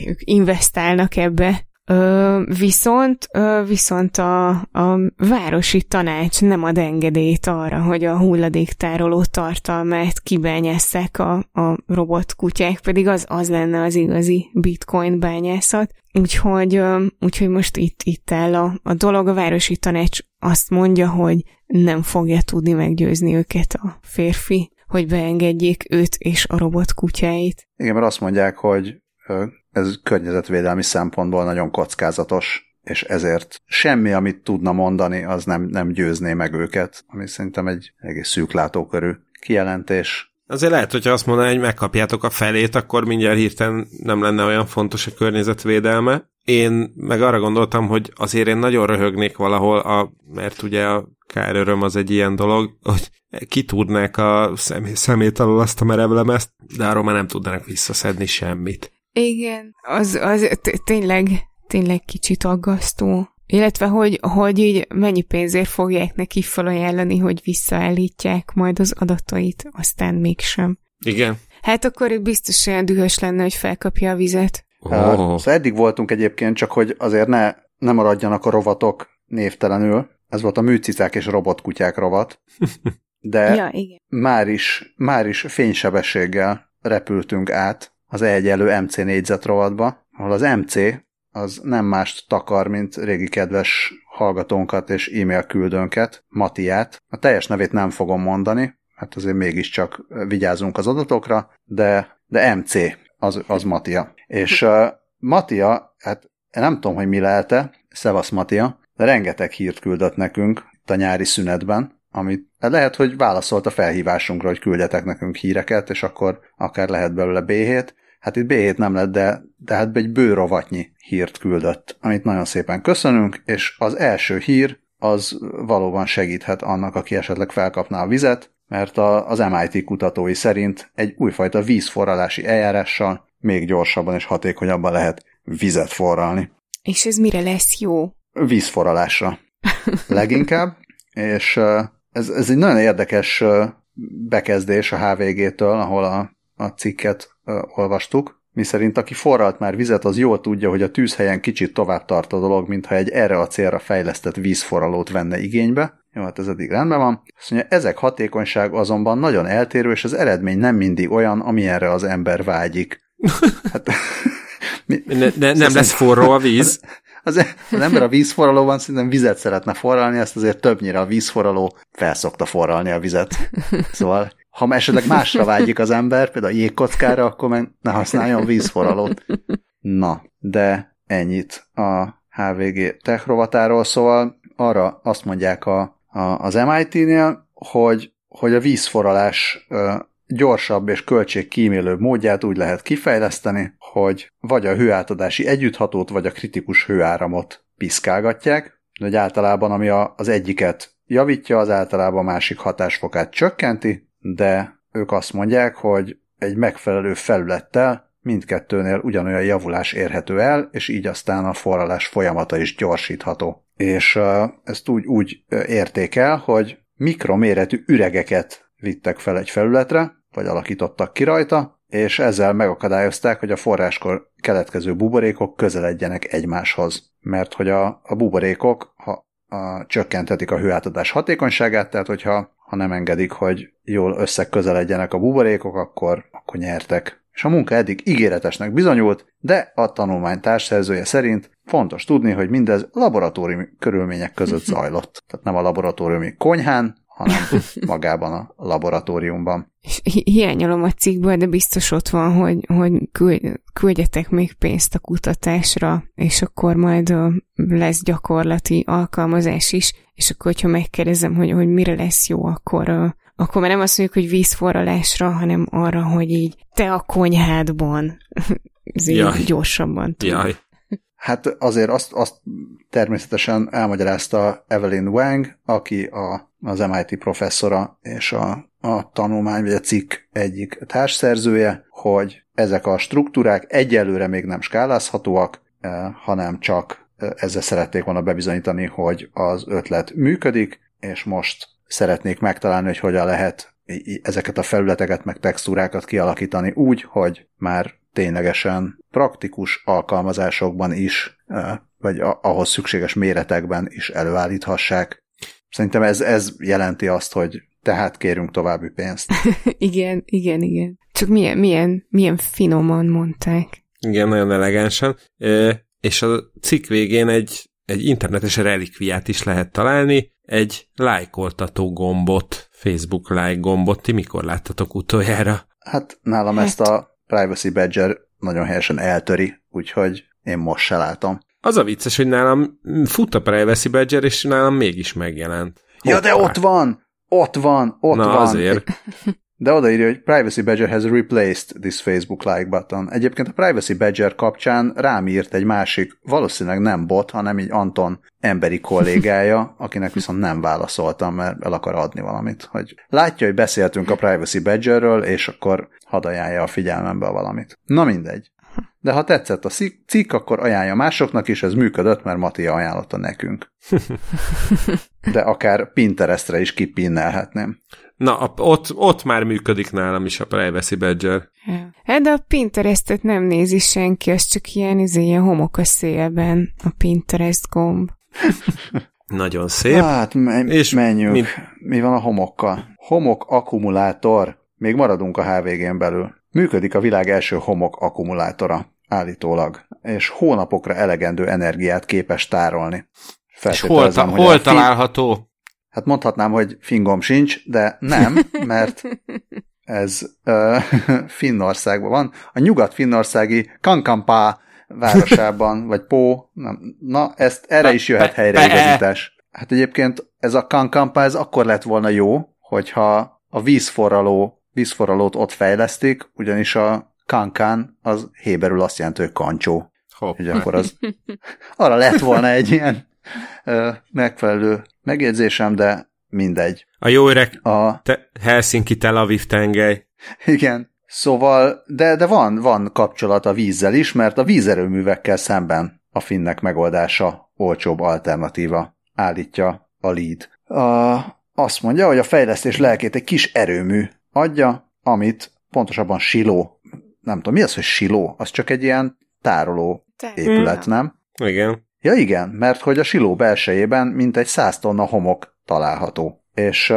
ők investálnak ebbe, Ö, viszont ö, viszont a, a városi tanács nem ad engedélyt arra, hogy a hulladéktároló tartalmát kibányásszák a, a robotkutyák, pedig az, az lenne az igazi bitcoin bányászat. Úgyhogy, ö, úgyhogy most itt, itt áll a, a dolog. A városi tanács azt mondja, hogy nem fogja tudni meggyőzni őket a férfi, hogy beengedjék őt és a robotkutyáit. Igen, mert azt mondják, hogy ez környezetvédelmi szempontból nagyon kockázatos, és ezért semmi, amit tudna mondani, az nem, nem győzné meg őket, ami szerintem egy egész szűklátókörű kijelentés. Azért lehet, hogyha azt mondaná, hogy megkapjátok a felét, akkor mindjárt hirtelen nem lenne olyan fontos a környezetvédelme. Én meg arra gondoltam, hogy azért én nagyon röhögnék valahol, a, mert ugye a káröröm az egy ilyen dolog, hogy kitúrnák a szemét alól azt a merevlemezt, de arról már nem tudnának visszaszedni semmit. Igen, az, az tényleg, tényleg kicsit aggasztó. Illetve, hogy, hogy így mennyi pénzért fogják neki felajánlani, hogy visszaállítják majd az adatait, aztán mégsem. Igen. Hát akkor biztos olyan dühös lenne, hogy felkapja a vizet. Oh. Uh, szóval eddig voltunk egyébként, csak hogy azért ne, ne maradjanak a rovatok névtelenül. Ez volt a műcicák és robotkutyák rovat. de ja, igen. Már, is, már is fénysebességgel repültünk át az egyelő MC négyzetrovatba, ahol az MC az nem mást takar, mint régi kedves hallgatónkat és e-mail küldőnket, Matiát. A teljes nevét nem fogom mondani, hát azért mégiscsak vigyázunk az adatokra, de, de MC, az, az Matia. És uh, Matia, hát nem tudom, hogy mi lehet-e, Szevasz Matia, de rengeteg hírt küldött nekünk itt a nyári szünetben, amit lehet, hogy válaszolt a felhívásunkra, hogy küldjetek nekünk híreket, és akkor akár lehet belőle b Hát itt B7 nem lett, de, de hát egy bőrovatnyi hírt küldött, amit nagyon szépen köszönünk, és az első hír az valóban segíthet annak, aki esetleg felkapná a vizet, mert a, az MIT kutatói szerint egy újfajta vízforralási eljárással még gyorsabban és hatékonyabban lehet vizet forralni. És ez mire lesz jó? Vízforralásra. Leginkább, és ez, ez egy nagyon érdekes bekezdés a HVG-től, ahol a, a cikket olvastuk, miszerint aki forralt már vizet, az jól tudja, hogy a tűzhelyen kicsit tovább tart a dolog, mintha egy erre a célra fejlesztett vízforralót venne igénybe. Jó, hát ez eddig rendben van. Azt mondja, ezek hatékonyság azonban nagyon eltérő, és az eredmény nem mindig olyan, amilyenre az ember vágyik. Hát, mi, ne, ne, nem lesz forró a víz. Az, az, az ember a vízforralóban szerintem vizet szeretne forralni, ezt azért többnyire a vízforraló felszokta forralni a vizet. Szóval ha esetleg másra vágyik az ember, például a jégkockára, akkor meg ne használjon vízforralót. Na, de ennyit a HVG tech szóval arra azt mondják a, a, az MIT-nél, hogy, hogy a vízforralás gyorsabb és költségkímélőbb módját úgy lehet kifejleszteni, hogy vagy a hőátadási együtthatót, vagy a kritikus hőáramot piszkálgatják, hogy általában ami az egyiket javítja, az általában a másik hatásfokát csökkenti, de ők azt mondják, hogy egy megfelelő felülettel mindkettőnél ugyanolyan javulás érhető el, és így aztán a forralás folyamata is gyorsítható. És ezt úgy, úgy értékel, hogy mikroméretű üregeket vittek fel egy felületre, vagy alakítottak ki rajta, és ezzel megakadályozták, hogy a forráskor keletkező buborékok közeledjenek egymáshoz. Mert hogy a, a buborékok, ha a, csökkentetik a hőátadás hatékonyságát, tehát hogyha ha nem engedik, hogy jól összeközeledjenek a buborékok, akkor, akkor nyertek. És a munka eddig ígéretesnek bizonyult, de a tanulmány társszerzője szerint fontos tudni, hogy mindez laboratóriumi körülmények között zajlott. Tehát nem a laboratóriumi konyhán, hanem magában a laboratóriumban. És hiányolom a cikkből, de biztos ott van, hogy, hogy küldjetek még pénzt a kutatásra, és akkor majd lesz gyakorlati alkalmazás is, és akkor, hogyha megkérdezem, hogy, hogy mire lesz jó, akkor, akkor már nem azt mondjuk, hogy vízforralásra, hanem arra, hogy így te a konyhádban Jaj. gyorsabban tud. Jaj. Hát azért azt, azt természetesen elmagyarázta Evelyn Wang, aki a, az MIT professzora és a, a tanulmány vagy a cikk egyik társszerzője, hogy ezek a struktúrák egyelőre még nem skálázhatóak, eh, hanem csak eh, ezzel szerették volna bebizonyítani, hogy az ötlet működik, és most szeretnék megtalálni, hogy hogyan lehet ezeket a felületeket meg textúrákat kialakítani úgy, hogy már ténylegesen praktikus alkalmazásokban is, vagy ahhoz szükséges méretekben is előállíthassák. Szerintem ez, ez jelenti azt, hogy tehát kérünk további pénzt. igen, igen, igen. Csak milyen, milyen, milyen finoman mondták. Igen, nagyon elegánsan. És a cikk végén egy, egy internetes relikviát is lehet találni, egy lájkoltató gombot, Facebook like gombot. Ti mikor láttatok utoljára? Hát nálam hát... ezt a Privacy Badger nagyon helyesen eltöri, úgyhogy én most se látom. Az a vicces, hogy nálam fut a Privacy Badger, és nálam mégis megjelent. Hoppá. Ja, de ott van! Ott van! Ott Na, van! azért. De odaírja, hogy Privacy Badger has replaced this Facebook like button. Egyébként a Privacy Badger kapcsán rám írt egy másik, valószínűleg nem bot, hanem így Anton emberi kollégája, akinek viszont nem válaszoltam, mert el akar adni valamit. Hogy látja, hogy beszéltünk a Privacy Badgerről, és akkor hadd ajánlja a figyelmembe valamit. Na mindegy. De ha tetszett a cikk, akkor ajánlja másoknak is, ez működött, mert Matia ajánlotta nekünk. De akár Pinterestre is kipinnelhetném. Na, ott, ott már működik nálam is a Privacy Badger. Hát de a Pinterestet nem nézi senki, az csak ilyen, izé, ilyen homok a szélben, a Pinterest gomb. Nagyon szép. Hát, me- és menjünk. Mi... mi van a homokkal? Homok akkumulátor. Még maradunk a HVG-n belül. Működik a világ első homok akkumulátora, állítólag, és hónapokra elegendő energiát képes tárolni. És hol, ta- hol található? Hát mondhatnám, hogy fingom sincs, de nem, mert ez uh, Finnországban van. A nyugat-finnországi Kankampá városában, vagy Pó, nem, na, ezt, erre is jöhet helyreigazítás. Hát egyébként ez a Kankampá, ez akkor lett volna jó, hogyha a vízforraló, vízforralót ott fejlesztik, ugyanis a kankán az héberül azt jelenti, hogy kancsó. Hopp. Hogy akkor az arra lett volna egy ilyen ö, megfelelő megjegyzésem, de mindegy. A jó öreg a... te Helsinki Tel Aviv tengely. Igen. Szóval, de, de van, van kapcsolat a vízzel is, mert a vízerőművekkel szemben a finnek megoldása olcsóbb alternatíva, állítja a lead. A, azt mondja, hogy a fejlesztés lelkét egy kis erőmű adja, amit pontosabban siló, nem tudom, mi az, hogy siló? Az csak egy ilyen tároló épület, nem? Igen. Ja igen, mert hogy a siló belsejében mintegy 100 tonna homok található. És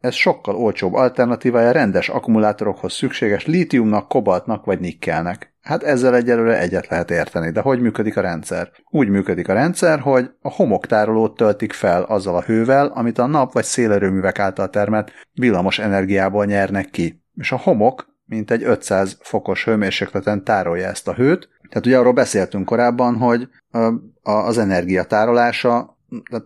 ez sokkal olcsóbb alternatívája rendes akkumulátorokhoz szükséges lítiumnak, kobaltnak vagy nikkelnek. Hát ezzel egyelőre egyet lehet érteni, de hogy működik a rendszer? Úgy működik a rendszer, hogy a homoktárolót töltik fel azzal a hővel, amit a nap vagy szélerőművek által termelt villamos energiából nyernek ki. És a homok mint egy 500 fokos hőmérsékleten tárolja ezt a hőt. Tehát ugye arról beszéltünk korábban, hogy az energia tárolása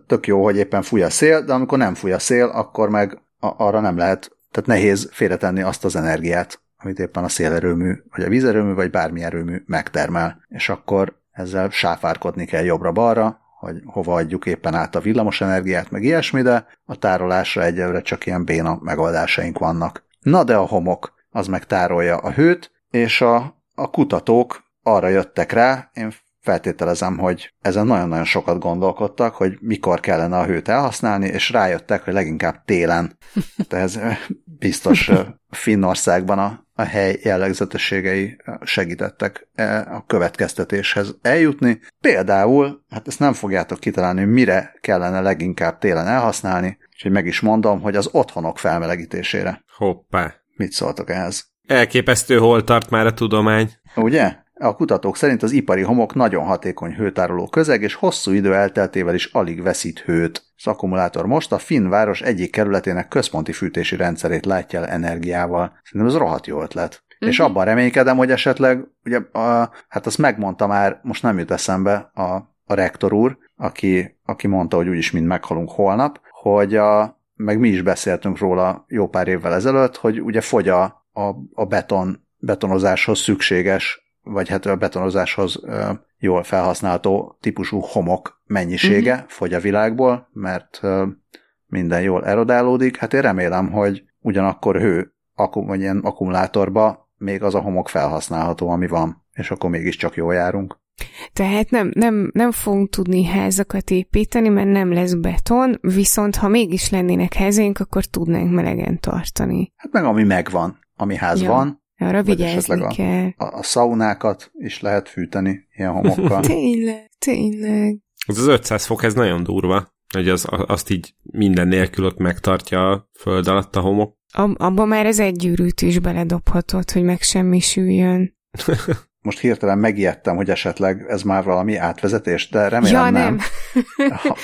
tök jó, hogy éppen fúj a szél, de amikor nem fúj a szél, akkor meg arra nem lehet, tehát nehéz félretenni azt az energiát, amit éppen a szélerőmű, vagy a vízerőmű, vagy bármi erőmű megtermel. És akkor ezzel sáfárkodni kell jobbra-balra, hogy hova adjuk éppen át a villamos energiát, meg ilyesmi, de a tárolásra egyelőre csak ilyen béna megoldásaink vannak. Na de a homok, az meg tárolja a hőt, és a, a kutatók arra jöttek rá, én feltételezem, hogy ezen nagyon-nagyon sokat gondolkodtak, hogy mikor kellene a hőt elhasználni, és rájöttek, hogy leginkább télen. Tehát ez biztos Finnországban a, a hely jellegzetességei segítettek a következtetéshez eljutni. Például, hát ezt nem fogjátok kitalálni, hogy mire kellene leginkább télen elhasználni, úgyhogy meg is mondom, hogy az otthonok felmelegítésére. Hoppá. Mit szóltok ehhez? Elképesztő hol tart már a tudomány. Ugye? A kutatók szerint az ipari homok nagyon hatékony hőtároló közeg, és hosszú idő elteltével is alig veszít hőt. Az akkumulátor most a Finn város egyik kerületének központi fűtési rendszerét látja el energiával. Szerintem ez rohadt jó ötlet. Uh-huh. És abban reménykedem, hogy esetleg, ugye, a, hát azt megmondta már, most nem jut eszembe a, a rektor úr, aki, aki mondta, hogy úgyis mind meghalunk holnap, hogy a, meg mi is beszéltünk róla jó pár évvel ezelőtt, hogy ugye fogy a, a, a beton, betonozáshoz szükséges vagy hát a betonozáshoz jól felhasználható típusú homok mennyisége uh-huh. fogy a világból, mert minden jól erodálódik. Hát én remélem, hogy ugyanakkor hő, vagy ilyen akkumulátorba még az a homok felhasználható, ami van, és akkor mégiscsak jól járunk. Tehát nem, nem, nem fogunk tudni házakat építeni, mert nem lesz beton, viszont ha mégis lennének házaink, akkor tudnánk melegen tartani. Hát meg ami megvan, ami ház ja. van, arra vigyázni a, kell. A, a szaunákat is lehet fűteni ilyen homokkal. tényleg, tényleg. Ez az 500 fok, ez nagyon durva, hogy az, azt így minden nélkül ott megtartja a föld alatt a homok. Ab, abban már ez egy gyűrűt is beledobhatod, hogy meg semmisüljön. Most hirtelen megijedtem, hogy esetleg ez már valami átvezetés, de remélem ja, nem. nem.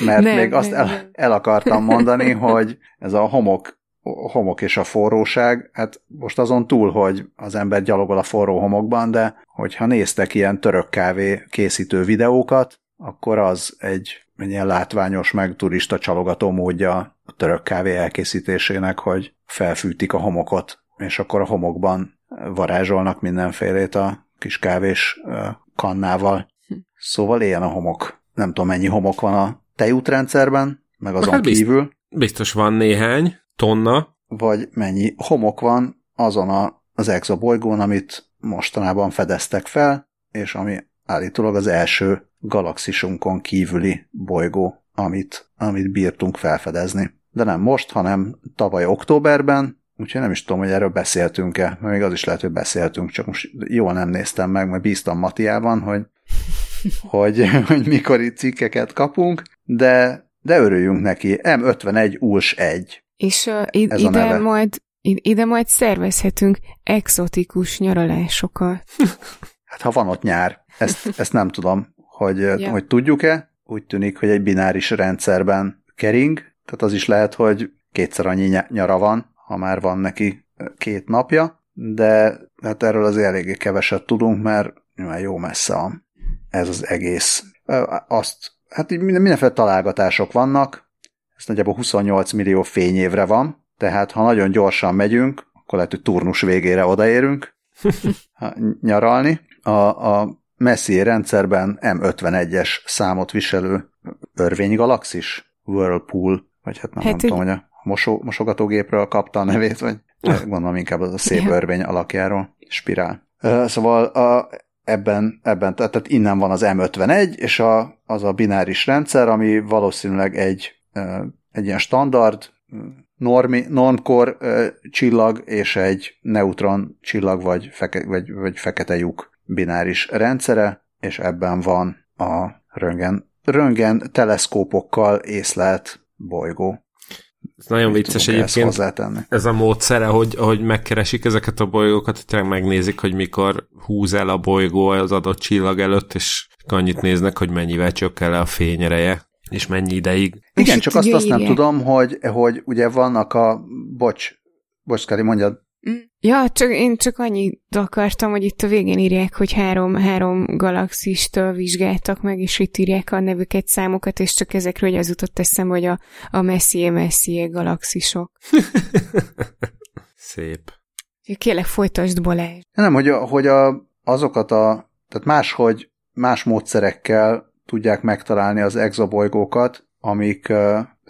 Mert nem, még azt nem, el, el akartam mondani, hogy ez a homok homok és a forróság, hát most azon túl, hogy az ember gyalogol a forró homokban, de hogyha néztek ilyen török kávé készítő videókat, akkor az egy, ilyen látványos, meg turista csalogató módja a török kávé elkészítésének, hogy felfűtik a homokot, és akkor a homokban varázsolnak mindenfélét a kis kávés kannával. Szóval ilyen a homok. Nem tudom, mennyi homok van a tejútrendszerben, meg azon hát kívül. Biztos van néhány tonna. Vagy mennyi homok van azon a, az exobolygón, amit mostanában fedeztek fel, és ami állítólag az első galaxisunkon kívüli bolygó, amit, amit bírtunk felfedezni. De nem most, hanem tavaly októberben, úgyhogy nem is tudom, hogy erről beszéltünk-e, mert még az is lehet, hogy beszéltünk, csak most jól nem néztem meg, mert bíztam Matiában, hogy, hogy, hogy mikori cikkeket kapunk, de de örüljünk neki. M51 ULS 1. És uh, id- ide majd ide majd szervezhetünk exotikus nyaralásokat. Hát ha van ott nyár, ezt, ezt nem tudom, hogy, ja. hogy tudjuk-e. Úgy tűnik, hogy egy bináris rendszerben kering, tehát az is lehet, hogy kétszer annyi nyara van, ha már van neki két napja, de hát erről az eléggé keveset tudunk, mert már jó messze van ez az egész. Azt, hát mindenféle találgatások vannak, ez nagyjából 28 millió fényévre van, tehát ha nagyon gyorsan megyünk, akkor lehet, hogy turnus végére odaérünk nyaralni. A, a Messier rendszerben M51-es számot viselő örvénygalaxis, Whirlpool, vagy hát nem, hát nem tudom, hogy a mosó, mosogatógépről kapta a nevét, vagy gondolom inkább az a szép örvény alakjáról, spirál. Szóval a, ebben, ebben, tehát innen van az M51, és a, az a bináris rendszer, ami valószínűleg egy, egy ilyen standard, normi, normkor csillag, és egy neutron csillag, vagy, feke, vagy, vagy fekete lyuk bináris rendszere, és ebben van a röntgen, röntgen teleszkópokkal észlelt bolygó. Ez nagyon Mit vicces egyébként. ez a módszere, hogy, hogy megkeresik ezeket a bolygókat, hogy tényleg megnézik, hogy mikor húz el a bolygó az adott csillag előtt, és annyit néznek, hogy mennyivel csökken le a fényereje, és mennyi ideig. Igen, csak azt, azt nem tudom, hogy, hogy ugye vannak a, bocs, bocs, Kari, mondjad. Mm. Ja, csak, én csak annyit akartam, hogy itt a végén írják, hogy három, három galaxist vizsgáltak meg, és itt írják a nevüket, számokat, és csak ezekről hogy az jutott eszembe, hogy a, a Messier Messier galaxisok. Szép. Kérlek, folytasd Balázs. Nem, hogy, a, hogy a, azokat a, tehát máshogy, más módszerekkel tudják megtalálni az exobolygókat, amik,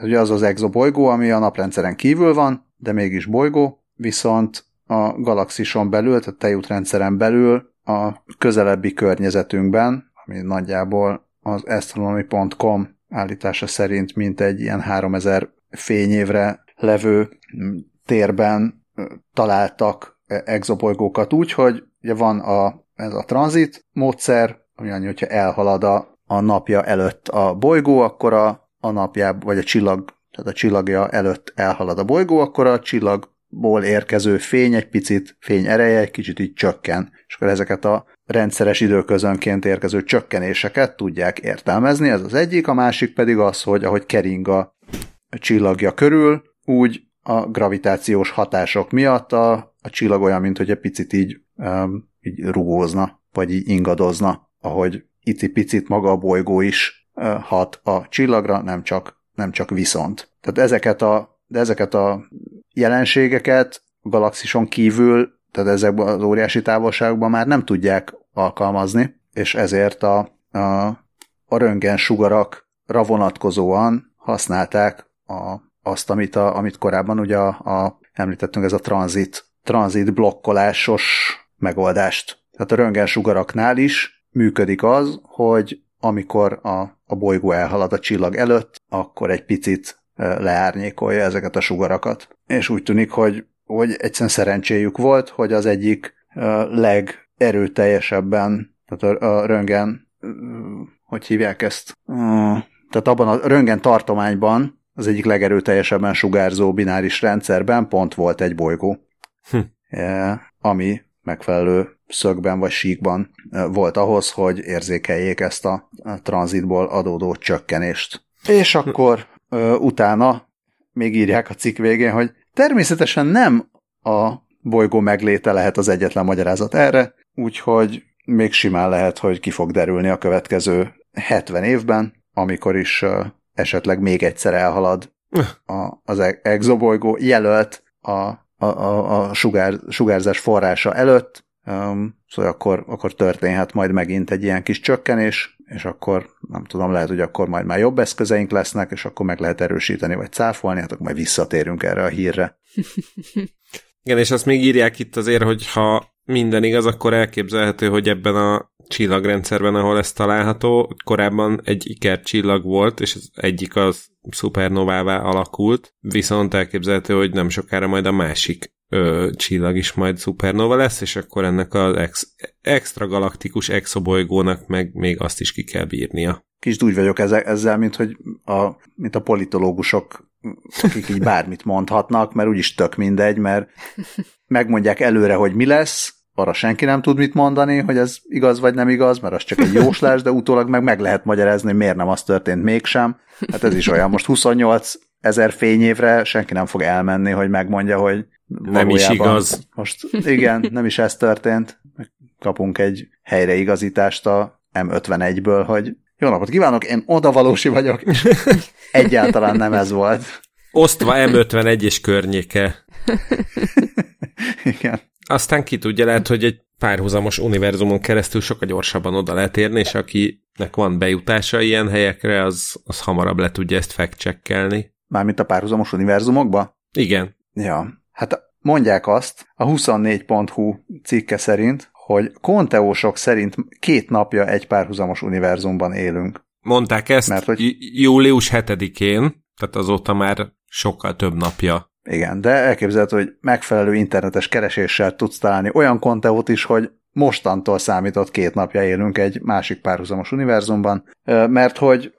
ugye az az exobolygó, ami a naprendszeren kívül van, de mégis bolygó, viszont a galaxison belül, tehát tejútrendszeren belül a közelebbi környezetünkben, ami nagyjából az astronomy.com állítása szerint mint egy ilyen 3000 fényévre levő térben találtak exobolygókat. Úgy, hogy ugye van a, ez a tranzit módszer, ami annyi, hogyha elhalad a, a napja előtt a bolygó, akkor a, a napjába, vagy a csillag, tehát a csillagja előtt elhalad a bolygó, akkor a csillag ból érkező fény egy picit, fény ereje egy kicsit így csökken, és akkor ezeket a rendszeres időközönként érkező csökkenéseket tudják értelmezni, ez az egyik, a másik pedig az, hogy ahogy kering a csillagja körül, úgy a gravitációs hatások miatt a, a csillag olyan, mint hogy egy picit így, um, így rugózna, vagy így ingadozna, ahogy icipicit maga a bolygó is hat a csillagra, nem csak, nem csak viszont. Tehát ezeket a, de ezeket a jelenségeket galaxison kívül, tehát ezekben az óriási távolságokban már nem tudják alkalmazni, és ezért a, a, a röntgen sugarakra vonatkozóan használták a, azt, amit, a, amit korábban ugye a, a, említettünk, ez a tranzit, tranzit blokkolásos megoldást. Tehát a röntgen sugaraknál is működik az, hogy amikor a, a bolygó elhalad a csillag előtt, akkor egy picit leárnyékolja ezeket a sugarakat. És úgy tűnik, hogy, hogy egyszerűen szerencséjük volt, hogy az egyik legerőteljesebben, tehát a, a röngen, hogy hívják ezt? Tehát abban a röngen tartományban az egyik legerőteljesebben sugárzó bináris rendszerben pont volt egy bolygó, hm. ami megfelelő szögben vagy síkban volt ahhoz, hogy érzékeljék ezt a tranzitból adódó csökkenést. És akkor utána még írják a cikk végén, hogy természetesen nem a bolygó megléte lehet az egyetlen magyarázat erre, úgyhogy még simán lehet, hogy ki fog derülni a következő 70 évben, amikor is esetleg még egyszer elhalad a, az e- exobolygó jelölt a, a, a, a sugár, sugárzás forrása előtt, um, szóval akkor, akkor történhet majd megint egy ilyen kis csökkenés, és akkor nem tudom, lehet, hogy akkor majd már jobb eszközeink lesznek, és akkor meg lehet erősíteni, vagy cáfolni, hát akkor majd visszatérünk erre a hírre. Igen, és azt még írják itt azért, hogy ha minden igaz, akkor elképzelhető, hogy ebben a csillagrendszerben, ahol ez található, korábban egy iker csillag volt, és az egyik az szupernovává alakult, viszont elképzelhető, hogy nem sokára majd a másik ö, csillag is majd szupernova lesz, és akkor ennek az ex, extra galaktikus exobolygónak meg még azt is ki kell bírnia. kicsit úgy vagyok ezzel, mint, hogy a, mint a politológusok, akik így bármit mondhatnak, mert úgyis tök mindegy, mert megmondják előre, hogy mi lesz, arra senki nem tud mit mondani, hogy ez igaz vagy nem igaz, mert az csak egy jóslás, de utólag meg meg lehet magyarázni, hogy miért nem az történt mégsem. Hát ez is olyan, most 28 ezer fényévre senki nem fog elmenni, hogy megmondja, hogy nem is igaz. Most igen, nem is ez történt. Kapunk egy helyreigazítást a M51-ből, hogy jó napot kívánok, én odavalósi vagyok, és egyáltalán nem ez volt. Osztva M51 és környéke. Igen. Aztán ki tudja, lehet, hogy egy párhuzamos univerzumon keresztül sokkal gyorsabban oda lehet érni, és akinek van bejutása ilyen helyekre, az, az hamarabb le tudja ezt fact Mármint a párhuzamos univerzumokba? Igen. Ja. Hát mondják azt, a 24.hu cikke szerint, hogy konteósok szerint két napja egy párhuzamos univerzumban élünk. Mondták ezt Mert, hogy... július 7-én, tehát azóta már sokkal több napja. Igen, de elképzelhető, hogy megfelelő internetes kereséssel tudsz találni olyan konteót is, hogy mostantól számított két napja élünk egy másik párhuzamos univerzumban, mert hogy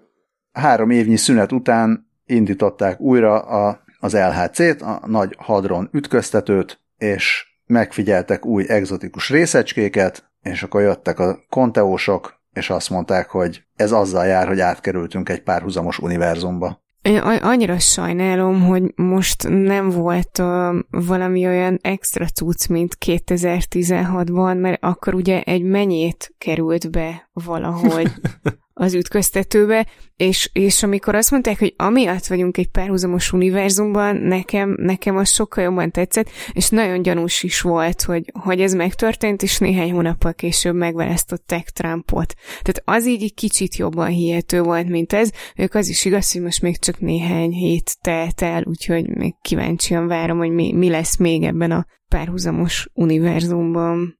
három évnyi szünet után indították újra a, az LHC-t, a nagy hadron ütköztetőt, és megfigyeltek új egzotikus részecskéket, és akkor jöttek a konteósok, és azt mondták, hogy ez azzal jár, hogy átkerültünk egy párhuzamos univerzumba. Én annyira sajnálom, hogy most nem volt uh, valami olyan extra cucc, mint 2016-ban, mert akkor ugye egy mennyét került be valahogy az ütköztetőbe, és, és amikor azt mondták, hogy amiatt vagyunk egy párhuzamos univerzumban, nekem, nekem az sokkal jobban tetszett, és nagyon gyanús is volt, hogy, hogy ez megtörtént, és néhány hónappal később megválasztották Trumpot. Tehát az így egy kicsit jobban hihető volt, mint ez. Ők az is igaz, hogy most még csak néhány hét telt el, úgyhogy még kíváncsian várom, hogy mi, mi lesz még ebben a párhuzamos univerzumban.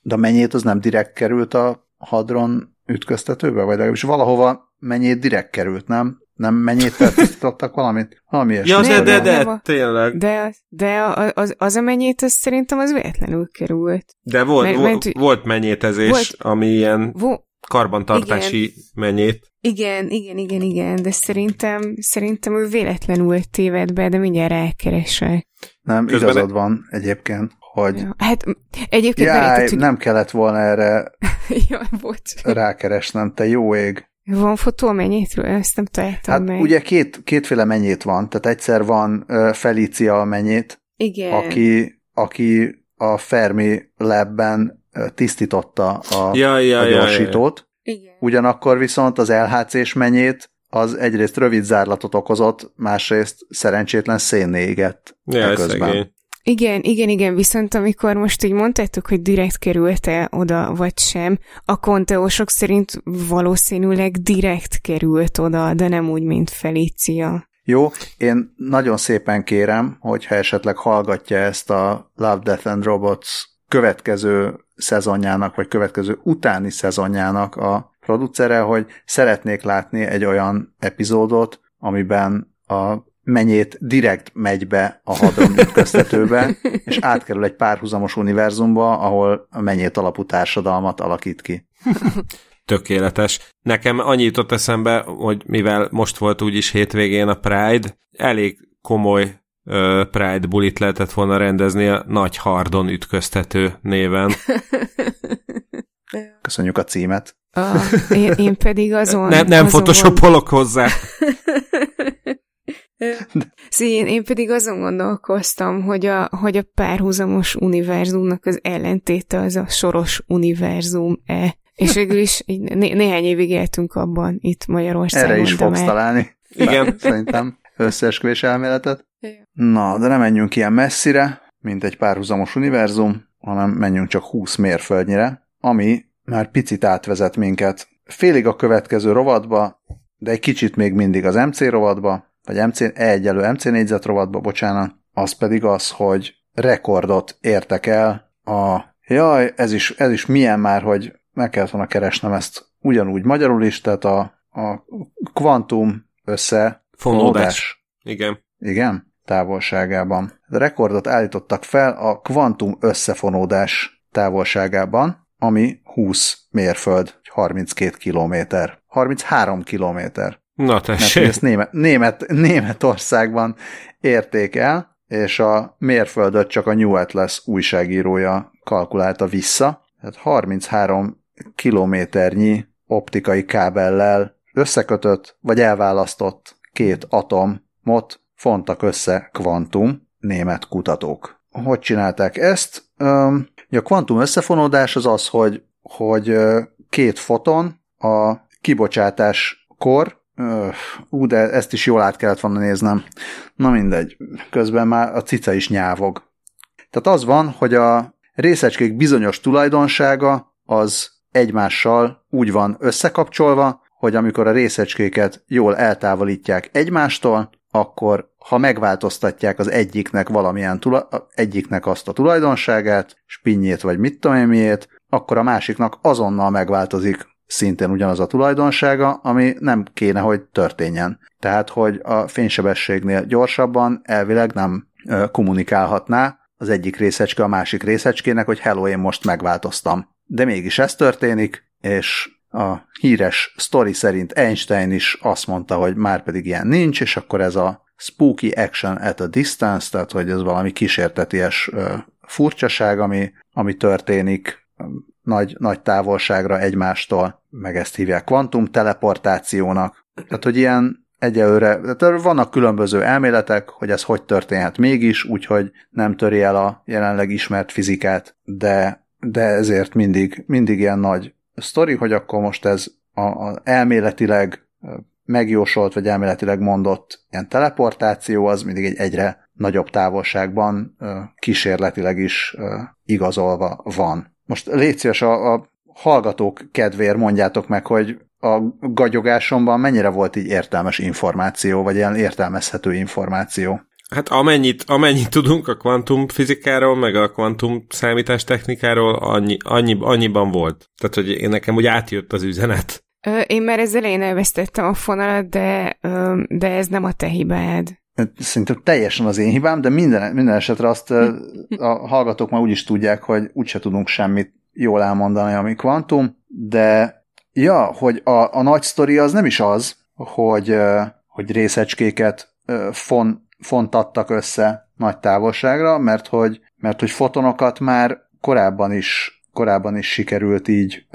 De mennyit az nem direkt került a hadron ütköztetőbe, vagy legalábbis valahova mennyit direkt került, nem? Nem mennyit feltisztítottak valamit? Valami ja, de, de, de, de, tényleg. De, de az, az a mennyit, az szerintem az véletlenül került. De volt, mert, mert, volt mennyétezés, volt, ami ilyen vo, karbantartási igen, mennyét. Igen, igen, igen, igen, de szerintem, szerintem ő véletlenül téved be, de mindjárt elkeresek. Nem, Közben igazad van egyébként hogy ja, hát egyébként jaj, hogy... nem kellett volna erre Jaj, bocs. rákeresnem, te jó ég. Van fotó a mennyétről? Ezt nem találtam hát meg. ugye két, kétféle mennyét van, tehát egyszer van uh, Felicia a mennyét, Igen. Aki, aki a Fermi labben tisztította a, ja, ja, a gyorsítót. Ja, ja. Igen. Ugyanakkor viszont az LHC-s mennyét az egyrészt rövid zárlatot okozott, másrészt szerencsétlen szénné égett. Ja, szegény. Igen, igen, igen, viszont amikor most így mondtátok, hogy direkt került-e oda, vagy sem, a konteósok szerint valószínűleg direkt került oda, de nem úgy, mint Felicia. Jó, én nagyon szépen kérem, hogyha esetleg hallgatja ezt a Love, Death and Robots következő szezonjának, vagy következő utáni szezonjának a producere, hogy szeretnék látni egy olyan epizódot, amiben a mennyét direkt megy be a hadron ütköztetőbe, és átkerül egy párhuzamos univerzumba, ahol a mennyét alapú társadalmat alakít ki. Tökéletes. Nekem annyi jutott eszembe, hogy mivel most volt úgyis hétvégén a Pride, elég komoly uh, Pride bulit lehetett volna rendezni a Nagy Hardon ütköztető néven. Köszönjük a címet. Ah, én, én pedig azon... Nem, nem azon photoshopolok hozzá. Szín, én pedig azon gondolkoztam, hogy a, hogy a párhuzamos univerzumnak az ellentéte az a soros univerzum-e. És végül is né- néhány évig éltünk abban itt Magyarországon. Erre is fogsz már... találni. Igen. Szerintem összeesküvés elméletet. Na, de nem menjünk ilyen messzire, mint egy párhuzamos univerzum, hanem menjünk csak 20 mérföldnyire, ami már picit átvezet minket félig a következő rovatba, de egy kicsit még mindig az MC rovatba, vagy MC, E egyelő MC négyzet rovatba, bocsánat, az pedig az, hogy rekordot értek el a jaj, ez is, ez is milyen már, hogy meg kellett volna keresnem ezt ugyanúgy magyarul is, tehát a, a kvantum összefonódás. Igen. Igen, távolságában. A rekordot állítottak fel a kvantum összefonódás távolságában, ami 20 mérföld, 32 kilométer. 33 kilométer. Na tessék. Ezt Német, Német, Németországban érték el, és a mérföldöt csak a New Atlas újságírója kalkulálta vissza. Tehát 33 kilométernyi optikai kábellel összekötött, vagy elválasztott két atomot fontak össze kvantum német kutatók. Hogy csinálták ezt? A kvantum összefonódás az az, hogy, hogy két foton a kibocsátáskor ú, de ezt is jól át kellett volna néznem. Na mindegy, közben már a cica is nyávog. Tehát az van, hogy a részecskék bizonyos tulajdonsága az egymással úgy van összekapcsolva, hogy amikor a részecskéket jól eltávolítják egymástól, akkor ha megváltoztatják az egyiknek valamilyen tula- egyiknek azt a tulajdonságát, spinnyét vagy mit tudom én miért, akkor a másiknak azonnal megváltozik szintén ugyanaz a tulajdonsága, ami nem kéne, hogy történjen. Tehát, hogy a fénysebességnél gyorsabban elvileg nem kommunikálhatná az egyik részecske a másik részecskének, hogy hello, én most megváltoztam. De mégis ez történik, és a híres story szerint Einstein is azt mondta, hogy már pedig ilyen nincs, és akkor ez a spooky action at a distance, tehát hogy ez valami kísérteties furcsaság, ami, ami történik nagy, nagy távolságra egymástól, meg ezt hívják kvantum teleportációnak. Tehát, hogy ilyen egyelőre, tehát vannak különböző elméletek, hogy ez hogy történhet mégis, úgyhogy nem töri el a jelenleg ismert fizikát, de, de ezért mindig, mindig ilyen nagy sztori, hogy akkor most ez a, a elméletileg megjósolt, vagy elméletileg mondott ilyen teleportáció, az mindig egy egyre nagyobb távolságban kísérletileg is igazolva van. Most légy szíves, a, a hallgatók kedvéért mondjátok meg, hogy a gagyogásomban mennyire volt így értelmes információ, vagy ilyen értelmezhető információ. Hát amennyit, amennyit tudunk a kvantumfizikáról, meg a kvantum számítástechnikáról, annyi, annyi, annyiban volt. Tehát, hogy én nekem úgy átjött az üzenet. Én már ezzel én elvesztettem a fonalat, de, de ez nem a te hibád. Szerintem teljesen az én hibám, de minden, minden esetre azt a hallgatók már úgy is tudják, hogy úgyse tudunk semmit jól elmondani, ami kvantum, de ja, hogy a, a nagy sztori az nem is az, hogy, hogy részecskéket fon, fontattak össze nagy távolságra, mert hogy, mert hogy fotonokat már is korábban is sikerült így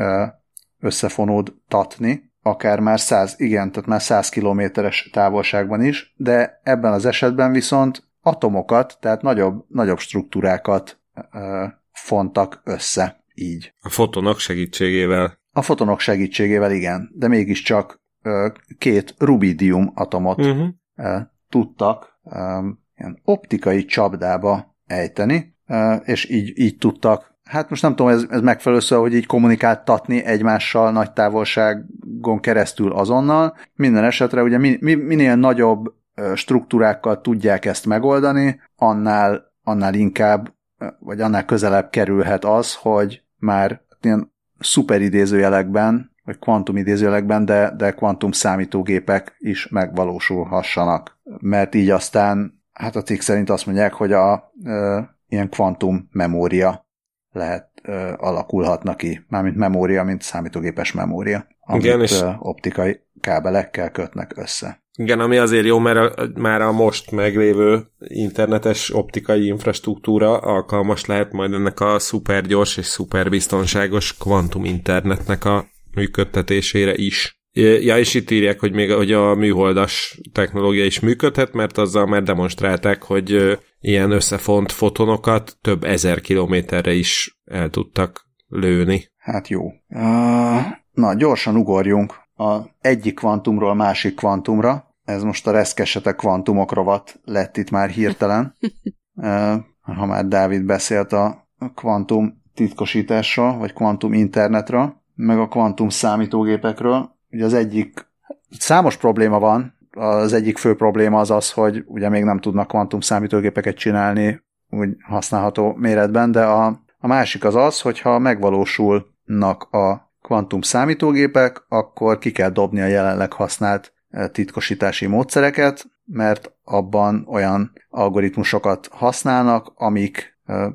összefonódtatni, akár már 100, igen, tehát már 100 kilométeres távolságban is, de ebben az esetben viszont atomokat, tehát nagyobb, nagyobb struktúrákat ö, fontak össze így. A fotonok segítségével. A fotonok segítségével igen, de mégiscsak ö, két rubidium atomot uh-huh. ö, tudtak ö, ilyen optikai csapdába ejteni, ö, és így, így tudtak hát most nem tudom, ez, ez megfelelő szó, hogy így kommunikáltatni egymással nagy távolságon keresztül azonnal. Minden esetre ugye min, minél nagyobb struktúrákkal tudják ezt megoldani, annál, annál inkább, vagy annál közelebb kerülhet az, hogy már ilyen szuper idézőjelekben, vagy kvantum de, de kvantum számítógépek is megvalósulhassanak. Mert így aztán, hát a cikk szerint azt mondják, hogy a e, ilyen kvantum memória lehet ö, alakulhatna ki, mármint memória, mint számítógépes memória, amit Igen, és... optikai kábelekkel kötnek össze. Igen, ami azért jó, mert a, már a most meglévő internetes optikai infrastruktúra alkalmas lehet majd ennek a szupergyors és szuperbiztonságos kvantum internetnek a működtetésére is. Ja, és itt írják, hogy még hogy a műholdas technológia is működhet, mert azzal már demonstrálták, hogy ilyen összefont fotonokat több ezer kilométerre is el tudtak lőni. Hát jó. Uh, na, gyorsan ugorjunk a egyik kvantumról másik kvantumra. Ez most a reszkesetek kvantumok rovat lett itt már hirtelen. uh, ha már Dávid beszélt a kvantum titkosításról, vagy kvantum internetről, meg a kvantum számítógépekről. Ugye az egyik, számos probléma van, az egyik fő probléma az az, hogy ugye még nem tudnak kvantum számítógépeket csinálni úgy használható méretben, de a, a másik az az, hogyha megvalósulnak a kvantum számítógépek, akkor ki kell dobni a jelenleg használt eh, titkosítási módszereket, mert abban olyan algoritmusokat használnak, amik eh,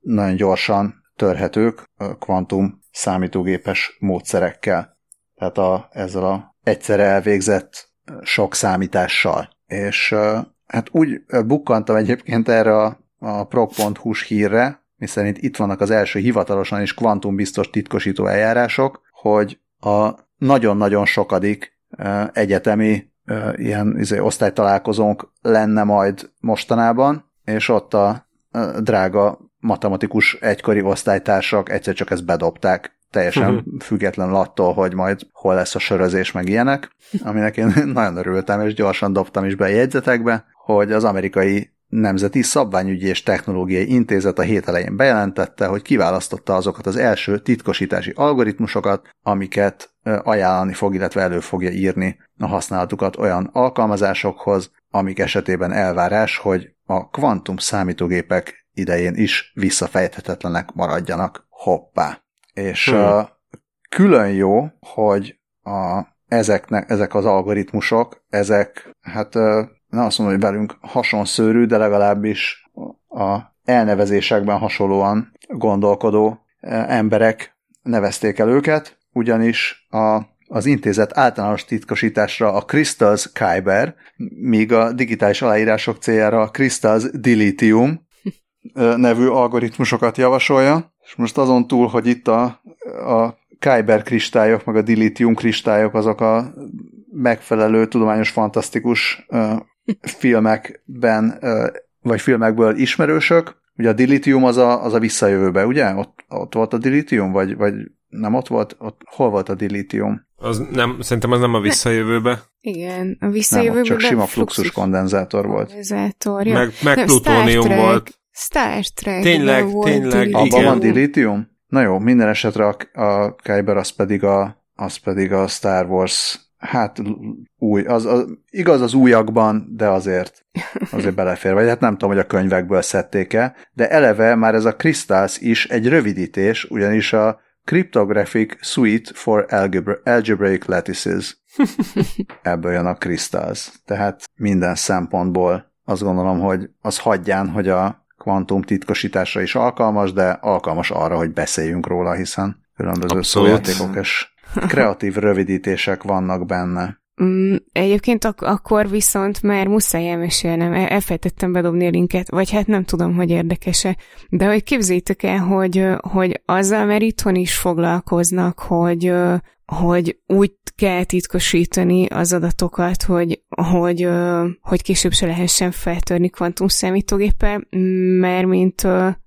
nagyon gyorsan törhetők kvantum számítógépes módszerekkel. Tehát a, ezzel a egyszerre elvégzett sok számítással. És hát úgy bukkantam egyébként erre a, a prog.hu-s hírre, miszerint itt vannak az első hivatalosan is kvantumbiztos titkosító eljárások, hogy a nagyon-nagyon sokadik egyetemi ilyen izé, osztálytalálkozónk lenne majd mostanában, és ott a drága matematikus egykori osztálytársak egyszer csak ezt bedobták, teljesen uh-huh. független attól, hogy majd hol lesz a sörözés, meg ilyenek, aminek én nagyon örültem, és gyorsan dobtam is be a jegyzetekbe, hogy az amerikai Nemzeti Szabványügyi és Technológiai Intézet a hét elején bejelentette, hogy kiválasztotta azokat az első titkosítási algoritmusokat, amiket ajánlani fog, illetve elő fogja írni a használatukat olyan alkalmazásokhoz, amik esetében elvárás, hogy a kvantum számítógépek idején is visszafejthetetlenek maradjanak. Hoppá! És hmm. uh, külön jó, hogy a, ezeknek, ezek az algoritmusok, ezek, hát uh, nem azt mondom, hogy velünk hasonszőrű, de legalábbis a elnevezésekben hasonlóan gondolkodó emberek nevezték el őket, ugyanis a, az intézet általános titkosításra a Crystals Kyber, míg a digitális aláírások céljára a Crystals Dilithium nevű algoritmusokat javasolja, és most azon túl, hogy itt a, a Kyber kristályok, meg a Dilithium kristályok azok a megfelelő, tudományos, fantasztikus filmekben, vagy filmekből ismerősök. Ugye a dilitium az a, az a visszajövőbe, ugye? Ott, ott volt a dilitium, vagy, vagy nem ott volt? Ott, hol volt a dilitium? Az nem, szerintem az nem a visszajövőbe. Igen, a visszajövőbe. Nem, csak sima fluxus kondenzátor volt. Kondenzátor, ja. Meg, meg nem, plutónium volt. Star Trek. Tényleg, volt tényleg, Abban igen. van dilitium? Na jó, minden esetre a, a Kyber az pedig a, az pedig a Star Wars hát új, az, az, igaz az újakban, de azért, azért belefér. Vagy hát nem tudom, hogy a könyvekből szedték-e, de eleve már ez a Crystals is egy rövidítés, ugyanis a Cryptographic Suite for Algebra, Algebraic Lattices. Ebből jön a Crystals. Tehát minden szempontból azt gondolom, hogy az hagyján, hogy a kvantum titkosításra is alkalmas, de alkalmas arra, hogy beszéljünk róla, hiszen különböző szójátékok és kreatív rövidítések vannak benne. Mm, egyébként ak- akkor viszont már muszáj elmesélnem, elfejtettem bedobni a linket, vagy hát nem tudom, hogy érdekese, de hogy képzétek el, hogy, hogy azzal, mert itthon is foglalkoznak, hogy, hogy úgy kell titkosítani az adatokat, hogy, hogy, hogy később se lehessen feltörni kvantum számítógéppel, mert mint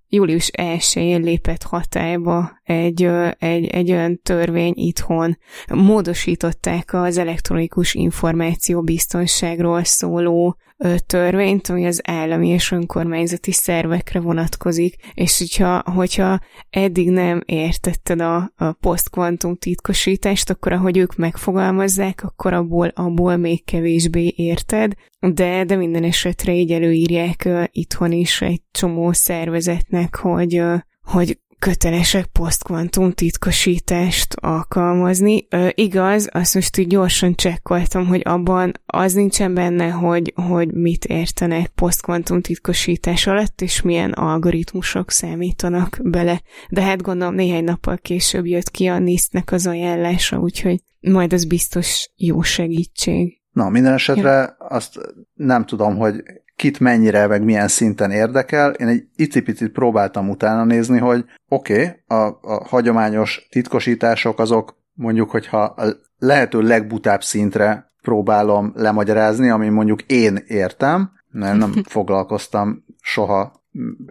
július 1-én lépett hatályba egy, egy, egy olyan törvény itthon. Módosították az elektronikus információ biztonságról szóló törvényt, ami az állami és önkormányzati szervekre vonatkozik, és hogyha, hogyha eddig nem értetted a, a posztkvantum titkosítást, akkor ahogy ők megfogalmazzák, akkor abból, abból még kevésbé érted, de, de minden esetre így előírják uh, itthon is egy csomó szervezetnek, hogy, uh, hogy kötelesek posztkvantum titkosítást alkalmazni. Ö, igaz, azt most így gyorsan csekkoltam, hogy abban az nincsen benne, hogy, hogy mit értenek posztkvantum titkosítás alatt, és milyen algoritmusok számítanak bele. De hát gondolom néhány nappal később jött ki a NIST-nek az ajánlása, úgyhogy majd az biztos jó segítség. Na, minden esetre ja. azt nem tudom, hogy kit mennyire, meg milyen szinten érdekel. Én egy icipicit próbáltam utána nézni, hogy oké, okay, a, a hagyományos titkosítások azok mondjuk, hogyha a lehető legbutább szintre próbálom lemagyarázni, ami mondjuk én értem, mert nem foglalkoztam soha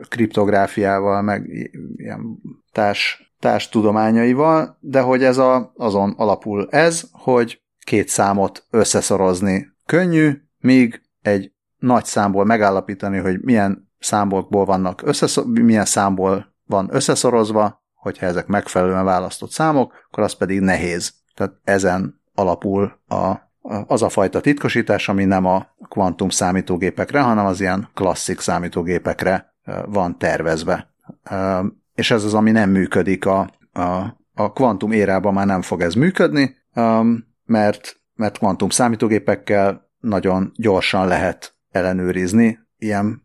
kriptográfiával, meg ilyen társ, társ tudományaival, de hogy ez a, azon alapul ez, hogy két számot összeszorozni könnyű, míg egy nagy számból megállapítani, hogy milyen számokból vannak összeszor- milyen számból van összeszorozva, hogyha ezek megfelelően választott számok, akkor az pedig nehéz. Tehát ezen alapul a, az a fajta titkosítás, ami nem a kvantum számítógépekre, hanem az ilyen klasszik számítógépekre van tervezve. És ez az, ami nem működik a, a, a kvantum érában már nem fog ez működni, mert, mert kvantum számítógépekkel nagyon gyorsan lehet ellenőrizni ilyen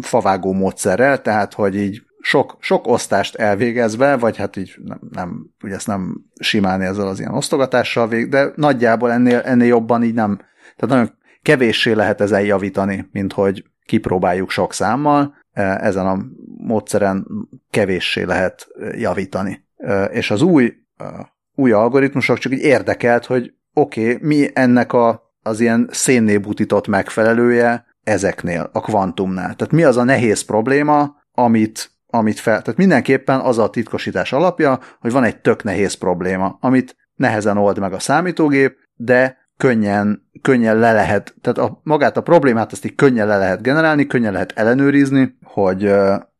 favágó módszerrel, tehát hogy így sok, sok osztást elvégezve, vagy hát így nem, nem ugye ezt nem simálni ezzel az ilyen osztogatással vég, de nagyjából ennél, ennél jobban így nem, tehát nagyon kevéssé lehet ezen javítani, mint hogy kipróbáljuk sok számmal, e, ezen a módszeren kevéssé lehet javítani. E, és az új, e, új algoritmusok csak így érdekelt, hogy oké, okay, mi ennek a, az ilyen szénné butított megfelelője ezeknél, a kvantumnál. Tehát mi az a nehéz probléma, amit, amit fel... Tehát mindenképpen az a titkosítás alapja, hogy van egy tök nehéz probléma, amit nehezen old meg a számítógép, de könnyen, könnyen le lehet, tehát a, magát a problémát azt így könnyen le lehet generálni, könnyen lehet ellenőrizni, hogy,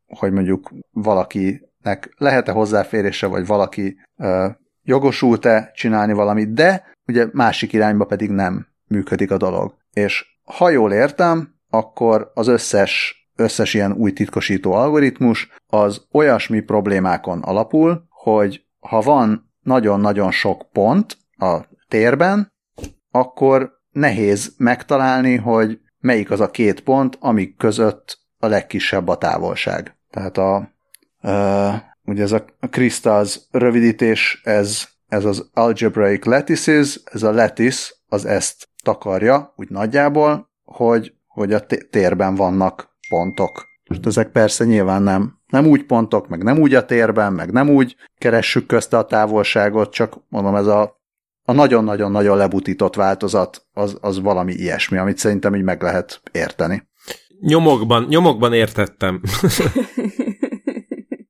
hogy mondjuk valakinek lehet-e hozzáférése, vagy valaki jogosult-e csinálni valamit, de ugye másik irányba pedig nem működik a dolog. És ha jól értem, akkor az összes, összes ilyen új titkosító algoritmus az olyasmi problémákon alapul, hogy ha van nagyon-nagyon sok pont a térben, akkor nehéz megtalálni, hogy melyik az a két pont, amik között a legkisebb a távolság. Tehát a, uh, ugye ez a crystals rövidítés, ez, ez az algebraic lattices, ez a lattice, az ezt takarja, úgy nagyjából, hogy, hogy a térben vannak pontok. Most ezek persze nyilván nem, nem úgy pontok, meg nem úgy a térben, meg nem úgy keressük közte a távolságot, csak mondom, ez a, a nagyon-nagyon-nagyon lebutított változat az, az valami ilyesmi, amit szerintem így meg lehet érteni. Nyomokban, nyomokban értettem.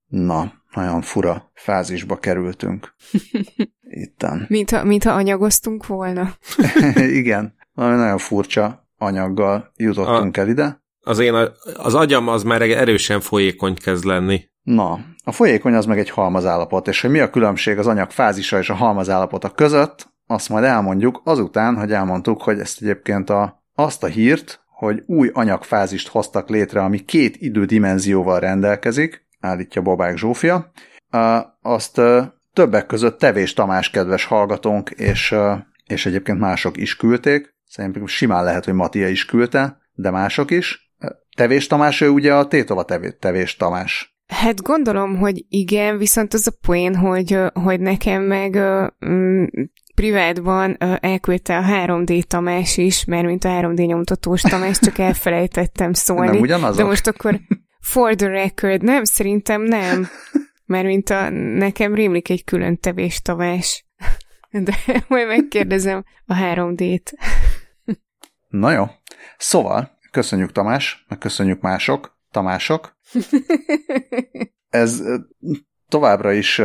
Na, nagyon fura fázisba kerültünk. Itten. Mintha, mintha anyagoztunk volna. Igen, valami nagyon furcsa anyaggal jutottunk a, el ide. Az én, az agyam az már erősen folyékony kezd lenni. Na, a folyékony az meg egy halmazállapot, és hogy mi a különbség az anyag fázisa és a halmazállapota között, azt majd elmondjuk azután, hogy elmondtuk, hogy ezt egyébként a, azt a hírt, hogy új anyagfázist hoztak létre, ami két idődimenzióval rendelkezik, állítja Bobák Zsófia, azt többek között Tevés Tamás kedves hallgatónk, és, és egyébként mások is küldték. Szerintem simán lehet, hogy Matia is küldte, de mások is. Tevés Tamás, ő ugye a Tétova tevés, Tamás. Hát gondolom, hogy igen, viszont az a poén, hogy, hogy nekem meg mm, privátban elküldte a 3D Tamás is, mert mint a 3D nyomtatós Tamás, csak elfelejtettem szólni. Nem ugyanazok? De most akkor for the record, nem, szerintem nem. Mert mint a, nekem rémlik egy külön tevés Tamás. De majd megkérdezem a 3D-t. Na jó. Szóval, köszönjük Tamás, meg köszönjük mások, Tamások. Ez továbbra is,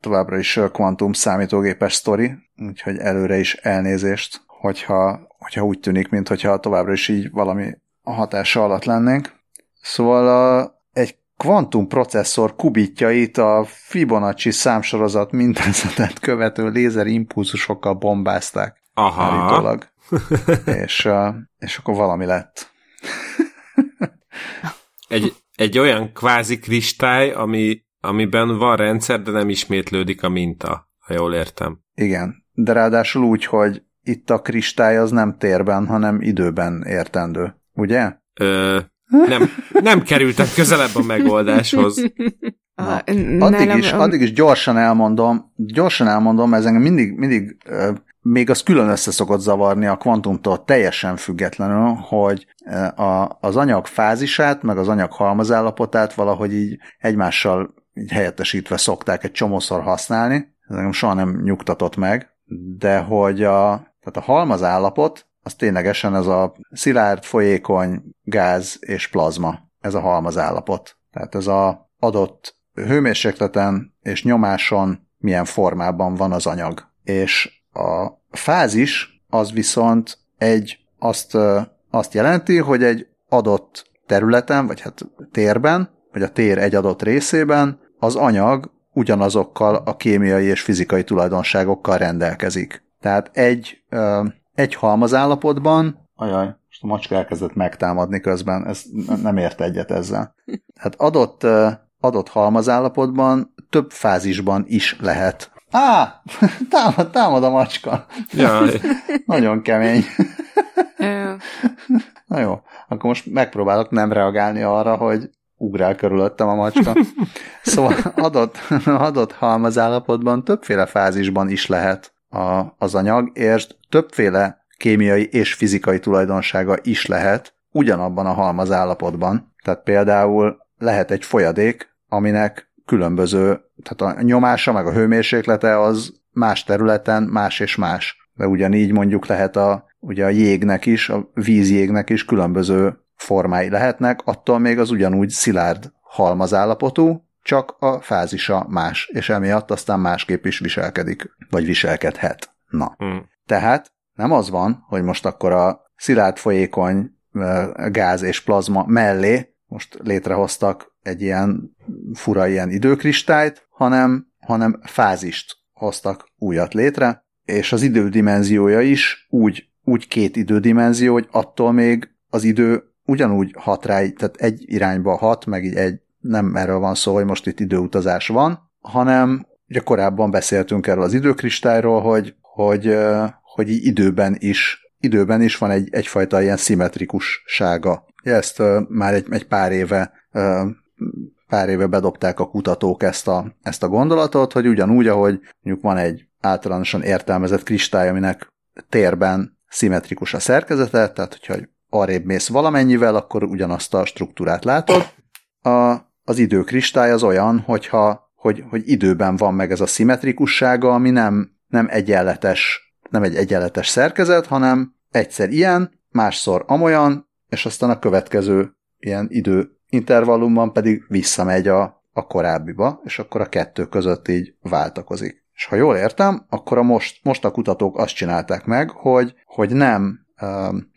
továbbra is kvantum számítógépes sztori, úgyhogy előre is elnézést, hogyha, hogyha úgy tűnik, mintha továbbra is így valami hatása alatt lennénk. Szóval a, egy kvantum processzor kubitjait a Fibonacci számsorozat mintázatet követő lézer impulzusokkal bombázták. Aha. Állítólag. és, és akkor valami lett. egy, egy olyan kvázi kristály, ami, amiben van rendszer, de nem ismétlődik a minta, ha jól értem. Igen, de ráadásul úgy, hogy itt a kristály az nem térben, hanem időben értendő, ugye? Ö, nem, nem kerültem közelebb a megoldáshoz. Na, addig, is, addig is gyorsan elmondom, gyorsan elmondom, ez engem mindig, mindig még az külön össze szokott zavarni a kvantumtól teljesen függetlenül, hogy a, az anyag fázisát, meg az anyag halmazállapotát valahogy így egymással így helyettesítve szokták egy csomószor használni. Ez engem soha nem nyugtatott meg, de hogy a, tehát a halmazállapot az ténylegesen ez a szilárd, folyékony, gáz és plazma. Ez a halmazállapot. Tehát ez a adott hőmérsékleten és nyomáson milyen formában van az anyag. És a fázis az viszont egy azt, azt jelenti, hogy egy adott területen, vagy hát térben, vagy a tér egy adott részében az anyag ugyanazokkal a kémiai és fizikai tulajdonságokkal rendelkezik. Tehát egy, egy halmazállapotban, ajaj, most a macska elkezdett megtámadni közben, ez nem ért egyet ezzel. Tehát adott, adott halmazállapotban több fázisban is lehet Á, támad, támad a macska. Jaj. Nagyon kemény. Na jó, akkor most megpróbálok nem reagálni arra, hogy ugrál körülöttem a macska. Szóval adott, adott halmazállapotban többféle fázisban is lehet a, az anyag, és többféle kémiai és fizikai tulajdonsága is lehet ugyanabban a halmazállapotban. Tehát például lehet egy folyadék, aminek különböző, tehát a nyomása meg a hőmérséklete az más területen más és más. De ugyanígy mondjuk lehet a, ugye a jégnek is, a vízjégnek is különböző formái lehetnek, attól még az ugyanúgy szilárd halmazállapotú, csak a fázisa más, és emiatt aztán másképp is viselkedik, vagy viselkedhet. Na. Hmm. Tehát nem az van, hogy most akkor a szilárd folyékony gáz és plazma mellé most létrehoztak egy ilyen fura ilyen időkristályt, hanem, hanem fázist hoztak újat létre, és az idődimenziója is úgy, úgy két idődimenzió, hogy attól még az idő ugyanúgy hat rá, tehát egy irányba hat, meg így egy, nem erről van szó, hogy most itt időutazás van, hanem ugye korábban beszéltünk erről az időkristályról, hogy, hogy, hogy időben is, időben is van egy, egyfajta ilyen szimmetrikussága. Ezt már egy, egy pár éve pár éve bedobták a kutatók ezt a, ezt a gondolatot, hogy ugyanúgy, ahogy mondjuk van egy általánosan értelmezett kristály, aminek térben szimmetrikus a szerkezete, tehát hogyha arrébb mész valamennyivel, akkor ugyanazt a struktúrát látod. A, az időkristály az olyan, hogyha, hogy, hogy időben van meg ez a szimmetrikussága, ami nem, nem egyenletes, nem egy egyenletes szerkezet, hanem egyszer ilyen, másszor amolyan, és aztán a következő ilyen idő intervallumban pedig visszamegy a, a korábbiba, és akkor a kettő között így váltakozik. És ha jól értem, akkor a most, most a kutatók azt csinálták meg, hogy, hogy nem,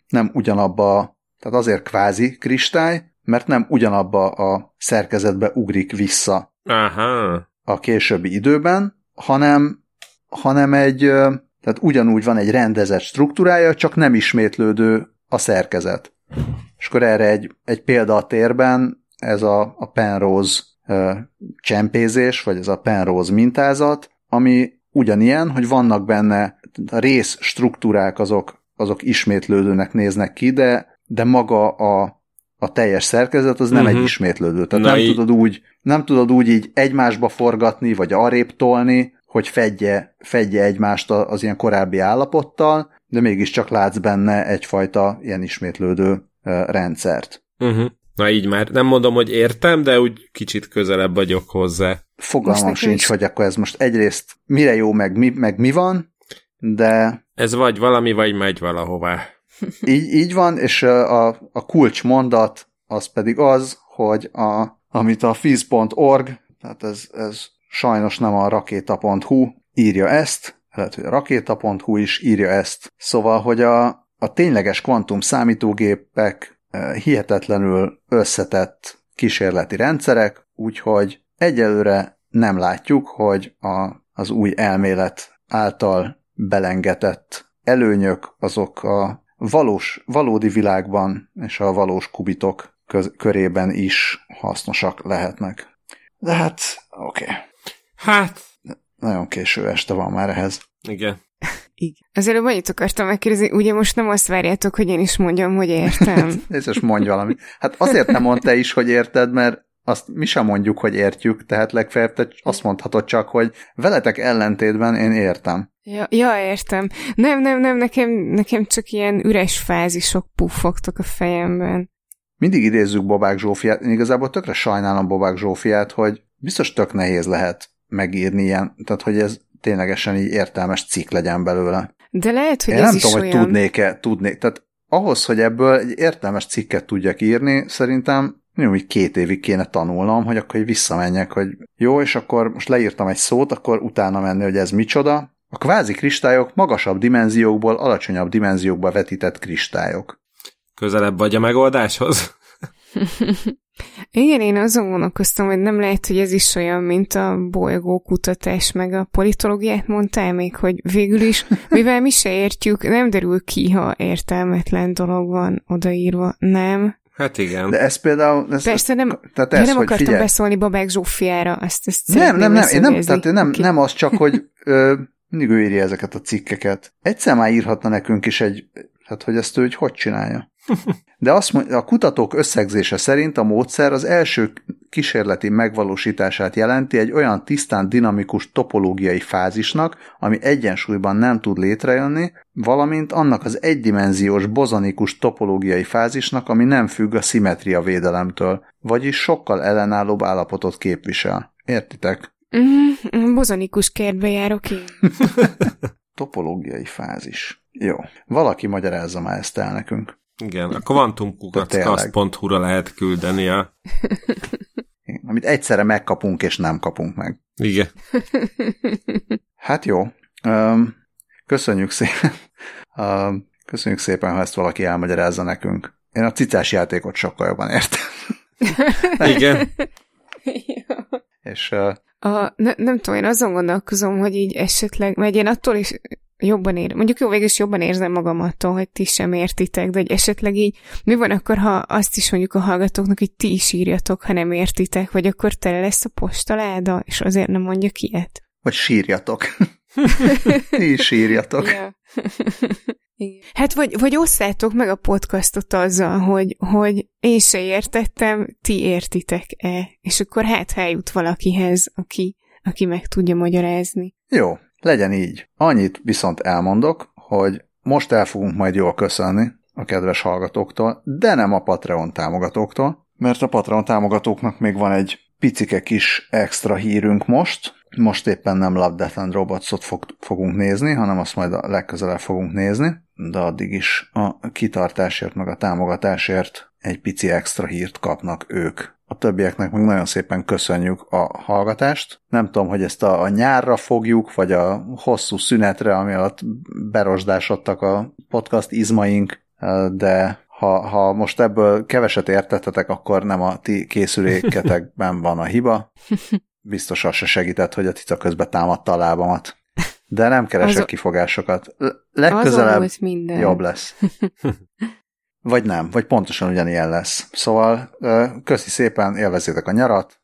nem ugyanabba, tehát azért kvázi kristály, mert nem ugyanabba a szerkezetbe ugrik vissza Aha. a későbbi időben, hanem, hanem egy, tehát ugyanúgy van egy rendezett struktúrája, csak nem ismétlődő a szerkezet. És akkor erre egy, egy példa a térben, ez a, a Penrose csempézés, vagy ez a Penrose mintázat, ami ugyanilyen, hogy vannak benne a rész struktúrák azok, azok ismétlődőnek néznek ki, de, de maga a, a teljes szerkezet az nem uh-huh. egy mhm. ismétlődő. Tehát nem tudod, úgy, nem tudod úgy így egymásba forgatni, vagy arrébb tolni, hogy fedje, fedje egymást az ilyen korábbi állapottal, de mégiscsak látsz benne egyfajta ilyen ismétlődő rendszert. Uh-huh. Na így már nem mondom, hogy értem, de úgy kicsit közelebb vagyok hozzá. Fogalmam sincs, is. hogy akkor ez most egyrészt mire jó, meg mi, meg mi van, de... Ez vagy valami, vagy megy valahová. így, így van, és a, a kulcs mondat az pedig az, hogy a, amit a fiz.org, tehát ez, ez sajnos nem a rakéta.hu írja ezt, lehet, hogy a rakéta.hu is írja ezt. Szóval, hogy a, a tényleges kvantum számítógépek hihetetlenül összetett kísérleti rendszerek, úgyhogy egyelőre nem látjuk, hogy a, az új elmélet által belengetett előnyök azok a valós, valódi világban és a valós kubitok köz, körében is hasznosak lehetnek. De hát, oké. Okay. Hát, nagyon késő este van már ehhez. Igen. Igen. Az előbb annyit akartam megkérdezni, ugye most nem azt várjátok, hogy én is mondjam, hogy értem. Nézd, mondj valami. Hát azért nem mondta is, hogy érted, mert azt mi sem mondjuk, hogy értjük, tehát legfeljebb te azt mondhatod csak, hogy veletek ellentétben én értem. Ja, ja, értem. Nem, nem, nem, nekem, nekem csak ilyen üres fázisok puffogtak a fejemben. Mindig idézzük Bobák Zsófiát, én igazából tökre sajnálom Bobák Zsófiát, hogy biztos tök nehéz lehet megírni ilyen, tehát hogy ez ténylegesen így értelmes cikk legyen belőle. De lehet, hogy Én ez nem is tudom, olyan... hogy tudnék-e, tudnék. Tehát ahhoz, hogy ebből egy értelmes cikket tudjak írni, szerintem nem hogy két évig kéne tanulnom, hogy akkor visszamenjek, hogy jó, és akkor most leírtam egy szót, akkor utána menni, hogy ez micsoda. A kvázi kristályok magasabb dimenziókból alacsonyabb dimenziókba vetített kristályok. Közelebb vagy a megoldáshoz? Igen, én azon gondolkoztam, hogy nem lehet, hogy ez is olyan, mint a bolygókutatás, meg a politológiát mondtál még, hogy végül is, mivel mi se értjük, nem derül ki, ha értelmetlen dolog van odaírva, nem? Hát igen. De ez például... Ez, Persze nem, tehát ez, nem akartam figyelj. beszólni Babák Zsófiára, azt, ezt Nem, nem, nem, én nem, tehát nem, nem az csak, hogy ö, mindig ő írja ezeket a cikkeket. Egyszer már írhatna nekünk is egy Hát, hogy ezt ő hogy csinálja. De azt mondja, a kutatók összegzése szerint a módszer az első kísérleti megvalósítását jelenti egy olyan tisztán dinamikus topológiai fázisnak, ami egyensúlyban nem tud létrejönni, valamint annak az egydimenziós bozonikus topológiai fázisnak, ami nem függ a szimetria védelemtől, vagyis sokkal ellenállóbb állapotot képvisel. Értitek? Mm, bozonikus kertbe járok én. topológiai fázis. Jó. Valaki magyarázza már ezt el nekünk. Igen, a kvantumkukackast.hu-ra lehet küldeni a... Amit egyszerre megkapunk és nem kapunk meg. Igen. Hát jó. Köszönjük szépen. Köszönjük szépen, ha ezt valaki elmagyarázza nekünk. Én a cicás játékot sokkal jobban értem. Igen. és uh, a, ne, nem tudom, én azon gondolkozom, hogy így esetleg, mert én attól is jobban ér, mondjuk jó, végül is jobban érzem magam attól, hogy ti sem értitek, de hogy esetleg így, mi van akkor, ha azt is mondjuk a hallgatóknak, hogy ti is írjatok, ha nem értitek, vagy akkor tele lesz a postaláda, és azért nem mondjak ilyet. Vagy sírjatok. ti is sírjatok. Ja. Hát vagy, vagy osszátok meg a podcastot azzal, hogy, hogy én se értettem, ti értitek-e, és akkor hát eljut valakihez, aki, aki meg tudja magyarázni. Jó, legyen így. Annyit viszont elmondok, hogy most el fogunk majd jól köszönni a kedves hallgatóktól, de nem a Patreon támogatóktól, mert a Patreon támogatóknak még van egy picike kis extra hírünk most. Most éppen nem Love, Death and Robots-ot fog, fogunk nézni, hanem azt majd a legközelebb fogunk nézni, de addig is a kitartásért, meg a támogatásért egy pici extra hírt kapnak ők a többieknek meg nagyon szépen köszönjük a hallgatást. Nem tudom, hogy ezt a, a nyárra fogjuk, vagy a hosszú szünetre, ami alatt berosdásodtak a podcast izmaink, de ha, ha most ebből keveset értettetek, akkor nem a ti készüléketekben van a hiba. Biztos az se segített, hogy a tica közben támadta a lábamat. De nem keresek Azon... kifogásokat. Legközelebb jobb lesz. Vagy nem, vagy pontosan ugyanilyen lesz. Szóval köszi szépen, élvezzétek a nyarat,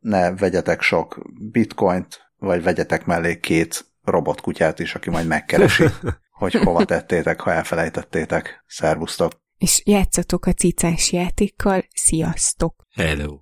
ne vegyetek sok bitcoint, vagy vegyetek mellé két robotkutyát is, aki majd megkeresi, hogy hova tettétek, ha elfelejtettétek. Szervusztok! És játszatok a cicás játékkal. Sziasztok! Hello!